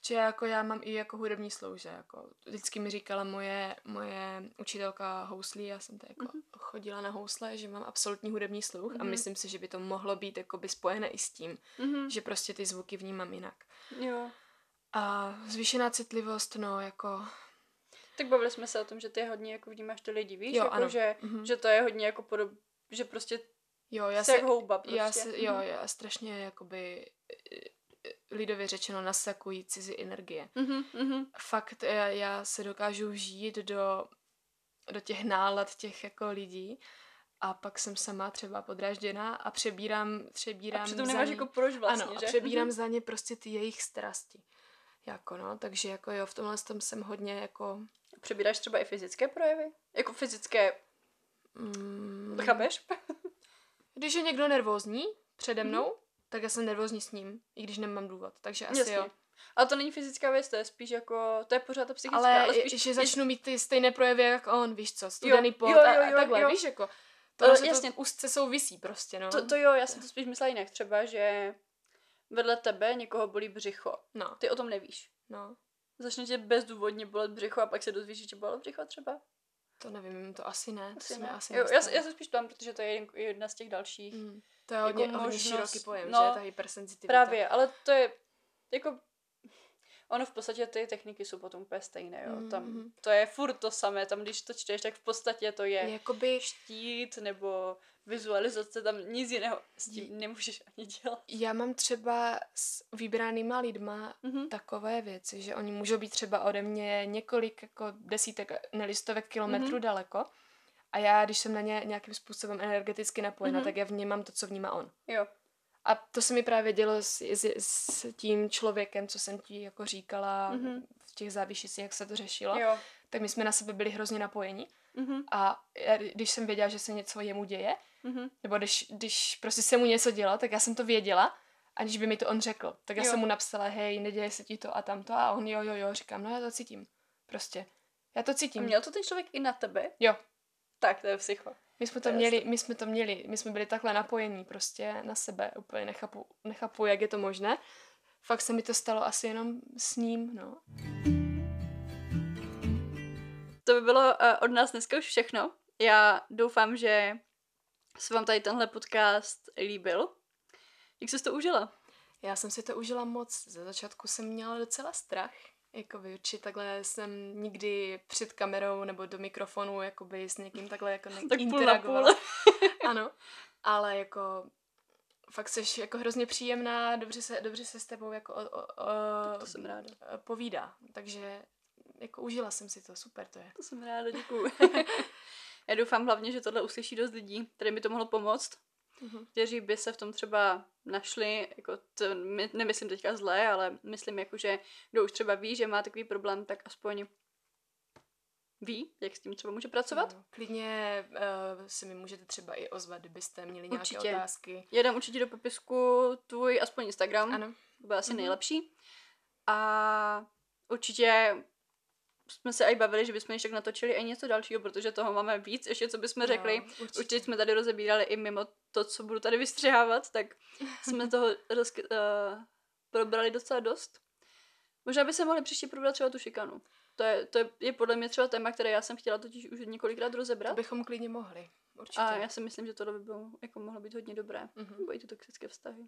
Protože jako já mám i jako hudební slouže, jako vždycky mi říkala moje, moje učitelka houslí, já jsem to jako mm-hmm. chodila na housle, že mám absolutní hudební sluch mm-hmm. a mhm. myslím si, že by to mohlo být jako by spojené i s tím, mm-hmm. že prostě ty zvuky vnímám jinak. Jo. A zvýšená citlivost, no jako... Tak bavili jsme se o tom, že ty hodně jako vnímáš ty lidi, víš? Jo, jako, ano. Že, mm-hmm. že to je hodně jako podob... že prostě Jo, já se, houba prostě. Já se, jo, já strašně jakoby lidově řečeno nasakují cizí energie. Mm-hmm, Fakt já, já se dokážu vžít do, do těch nálad těch jako lidí a pak jsem sama třeba podrážděná a přebírám, přebírám a přitom nemáš ně, jako proč vlastně, ano, že? a přebírám mm-hmm. za ně prostě ty jejich strasti. Jako no, takže jako jo, v tomhle tom jsem hodně jako... Přebíráš třeba i fyzické projevy? Jako fyzické... Mm. Chápeš? Když je někdo nervózní přede mnou, mm-hmm tak já jsem nervózní s ním, i když nemám důvod, takže asi Jasně. jo. Ale to není fyzická věc, to je spíš jako, to je pořád ta psychická. Ale, ale spíš, že začnu mít ty stejné projevy jak on, víš co, studený pot jo, jo, jo, a, a takhle, jo. víš jako. To, uh, jasně. to úzce souvisí prostě, no. To, to jo, já jsem to spíš myslela jinak, třeba, že vedle tebe někoho bolí břicho. No. Ty o tom nevíš. No. Začne tě bezdůvodně bolet břicho a pak se dozvíš, že tě bolelo břicho třeba? To nevím, to asi ne. Asi to ne. Asi jo, já, já se spíš tam, protože to je jedna z těch dalších. Mm. To je hodně, jako hodně široký pojem, no, že? Ta hypersenzitivita. Právě, ale to je jako Ono v podstatě ty techniky jsou potom úplně stejné, jo. Mm-hmm. Tam to je furt to samé, tam když to čteš, tak v podstatě to je Jakoby... štít nebo vizualizace, tam nic jiného s tím nemůžeš ani dělat. Já mám třeba s vybranýma lidma mm-hmm. takové věci, že oni můžou být třeba ode mě několik jako desítek, nelistovek kilometrů mm-hmm. daleko a já, když jsem na ně nějakým způsobem energeticky napojena, mm-hmm. tak já vnímám to, co vnímá on. Jo. A to se mi právě dělo s, s, s tím člověkem, co jsem ti jako říkala mm-hmm. v těch závišicích, jak se to řešilo. Jo. Tak my jsme na sebe byli hrozně napojeni. Mm-hmm. A já, když jsem věděla, že se něco jemu děje, mm-hmm. nebo když, když prostě se mu něco dělo, tak já jsem to věděla, aniž by mi to on řekl. Tak já jo. jsem mu napsala, hej, neděje se ti to a tamto. A on jo, jo, jo, říkám, no já to cítím. Prostě. Já to cítím. A měl to ten člověk i na tebe? Jo. Tak, to je psycho. My jsme to, to měli, my jsme to měli, my jsme byli takhle napojení prostě na sebe, úplně nechápu, nechápu, jak je to možné. Fakt se mi to stalo asi jenom s ním, no. To by bylo uh, od nás dneska už všechno. Já doufám, že se vám tady tenhle podcast líbil. Jak jsi to užila? Já jsem si to užila moc. Ze začátku jsem měla docela strach, Jakoby určitě takhle jsem nikdy před kamerou nebo do mikrofonu jakoby s někým takhle jako tak interagovala. Půl ano, ale jako fakt jsi jako hrozně příjemná, dobře se, dobře se s tebou jako o, o, o, to jsem ráda. povídá, takže jako užila jsem si to, super to je. To jsem ráda, děkuju. Já doufám hlavně, že tohle uslyší dost lidí, který by to mohlo pomoct mm-hmm. kteří by se v tom třeba našli, jako to nemyslím teďka zlé, ale myslím jako, že kdo už třeba ví, že má takový problém, tak aspoň ví, jak s tím třeba může pracovat. No, klidně uh, se mi můžete třeba i ozvat, kdybyste měli nějaké Určitě. otázky. Já dám určitě do popisku tvůj aspoň Instagram. Ano. To bude asi Mhm. nejlepší. A určitě jsme se i bavili, že bychom ještě tak natočili i něco dalšího, protože toho máme víc, ještě co bychom řekli. Jo, určitě. Určitě jsme tady rozebírali i mimo to, co budu tady vystřihávat, tak jsme toho roz, uh, probrali docela dost. Možná by se mohli příště probrat třeba tu šikanu. To je, to je, je podle mě třeba téma, které já jsem chtěla totiž už několikrát To rozebrat. bychom klidně mohli. Určitě. A já si myslím, že tohle by bylo, jako mohlo být hodně dobré. Mhm. Nebo i ty toxické vztahy.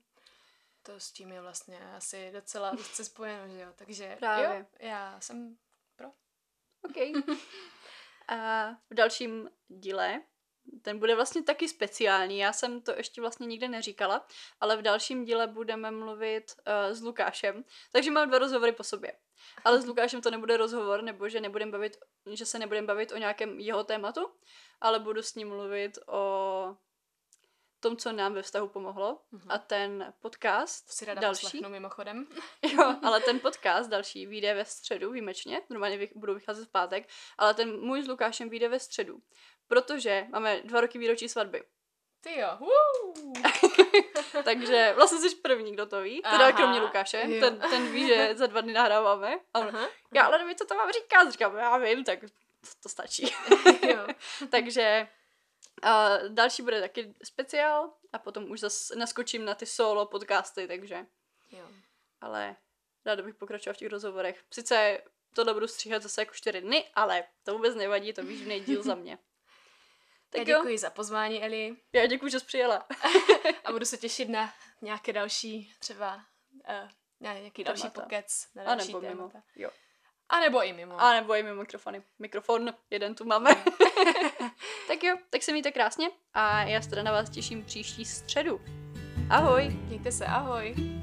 To s tím je vlastně asi docela úzce spojeno, že jo? Takže Právě. jo, já jsem OK. A v dalším díle, ten bude vlastně taky speciální, já jsem to ještě vlastně nikde neříkala, ale v dalším díle budeme mluvit uh, s Lukášem. Takže mám dva rozhovory po sobě. Ale s Lukášem to nebude rozhovor, nebo že, nebudem bavit, že se nebudem bavit o nějakém jeho tématu, ale budu s ním mluvit o tom, co nám ve vztahu pomohlo. Mhm. A ten podcast si ráda další, mimochodem. Jo, ale ten podcast další vyjde ve středu výjimečně, normálně vych, budu vycházet v pátek, ale ten můj s Lukášem vyjde ve středu, protože máme dva roky výročí svatby. Ty jo. Takže vlastně jsi první, kdo to ví, teda Aha, kromě Lukáše, jo. ten, ten ví, že za dva dny nahráváme. A on, já ale nevím, co to mám říkat, říkám, já vím, tak to, to stačí. jo. Takže uh, další bude taky speciál a potom už zase naskočím na ty solo podcasty, takže jo. ale ráda bych pokračovala v těch rozhovorech. Sice tohle budu stříhat zase jako čtyři dny, ale to vůbec nevadí, to víš, nejdíl za mě. Já Tak jo, děkuji za pozvání, Eli, já děkuji, že jsi přijela. a budu se těšit na nějaké další, třeba uh, na nějaký další Témata. pokec, na A další nebo mimo. témata. Jo. A nebo i mimo. A nebo i mimo mikrofony. Mikrofon, jeden tu máme. tak jo, tak se mějte krásně a já se teda na vás těším příští středu. Ahoj! Mějte se, ahoj.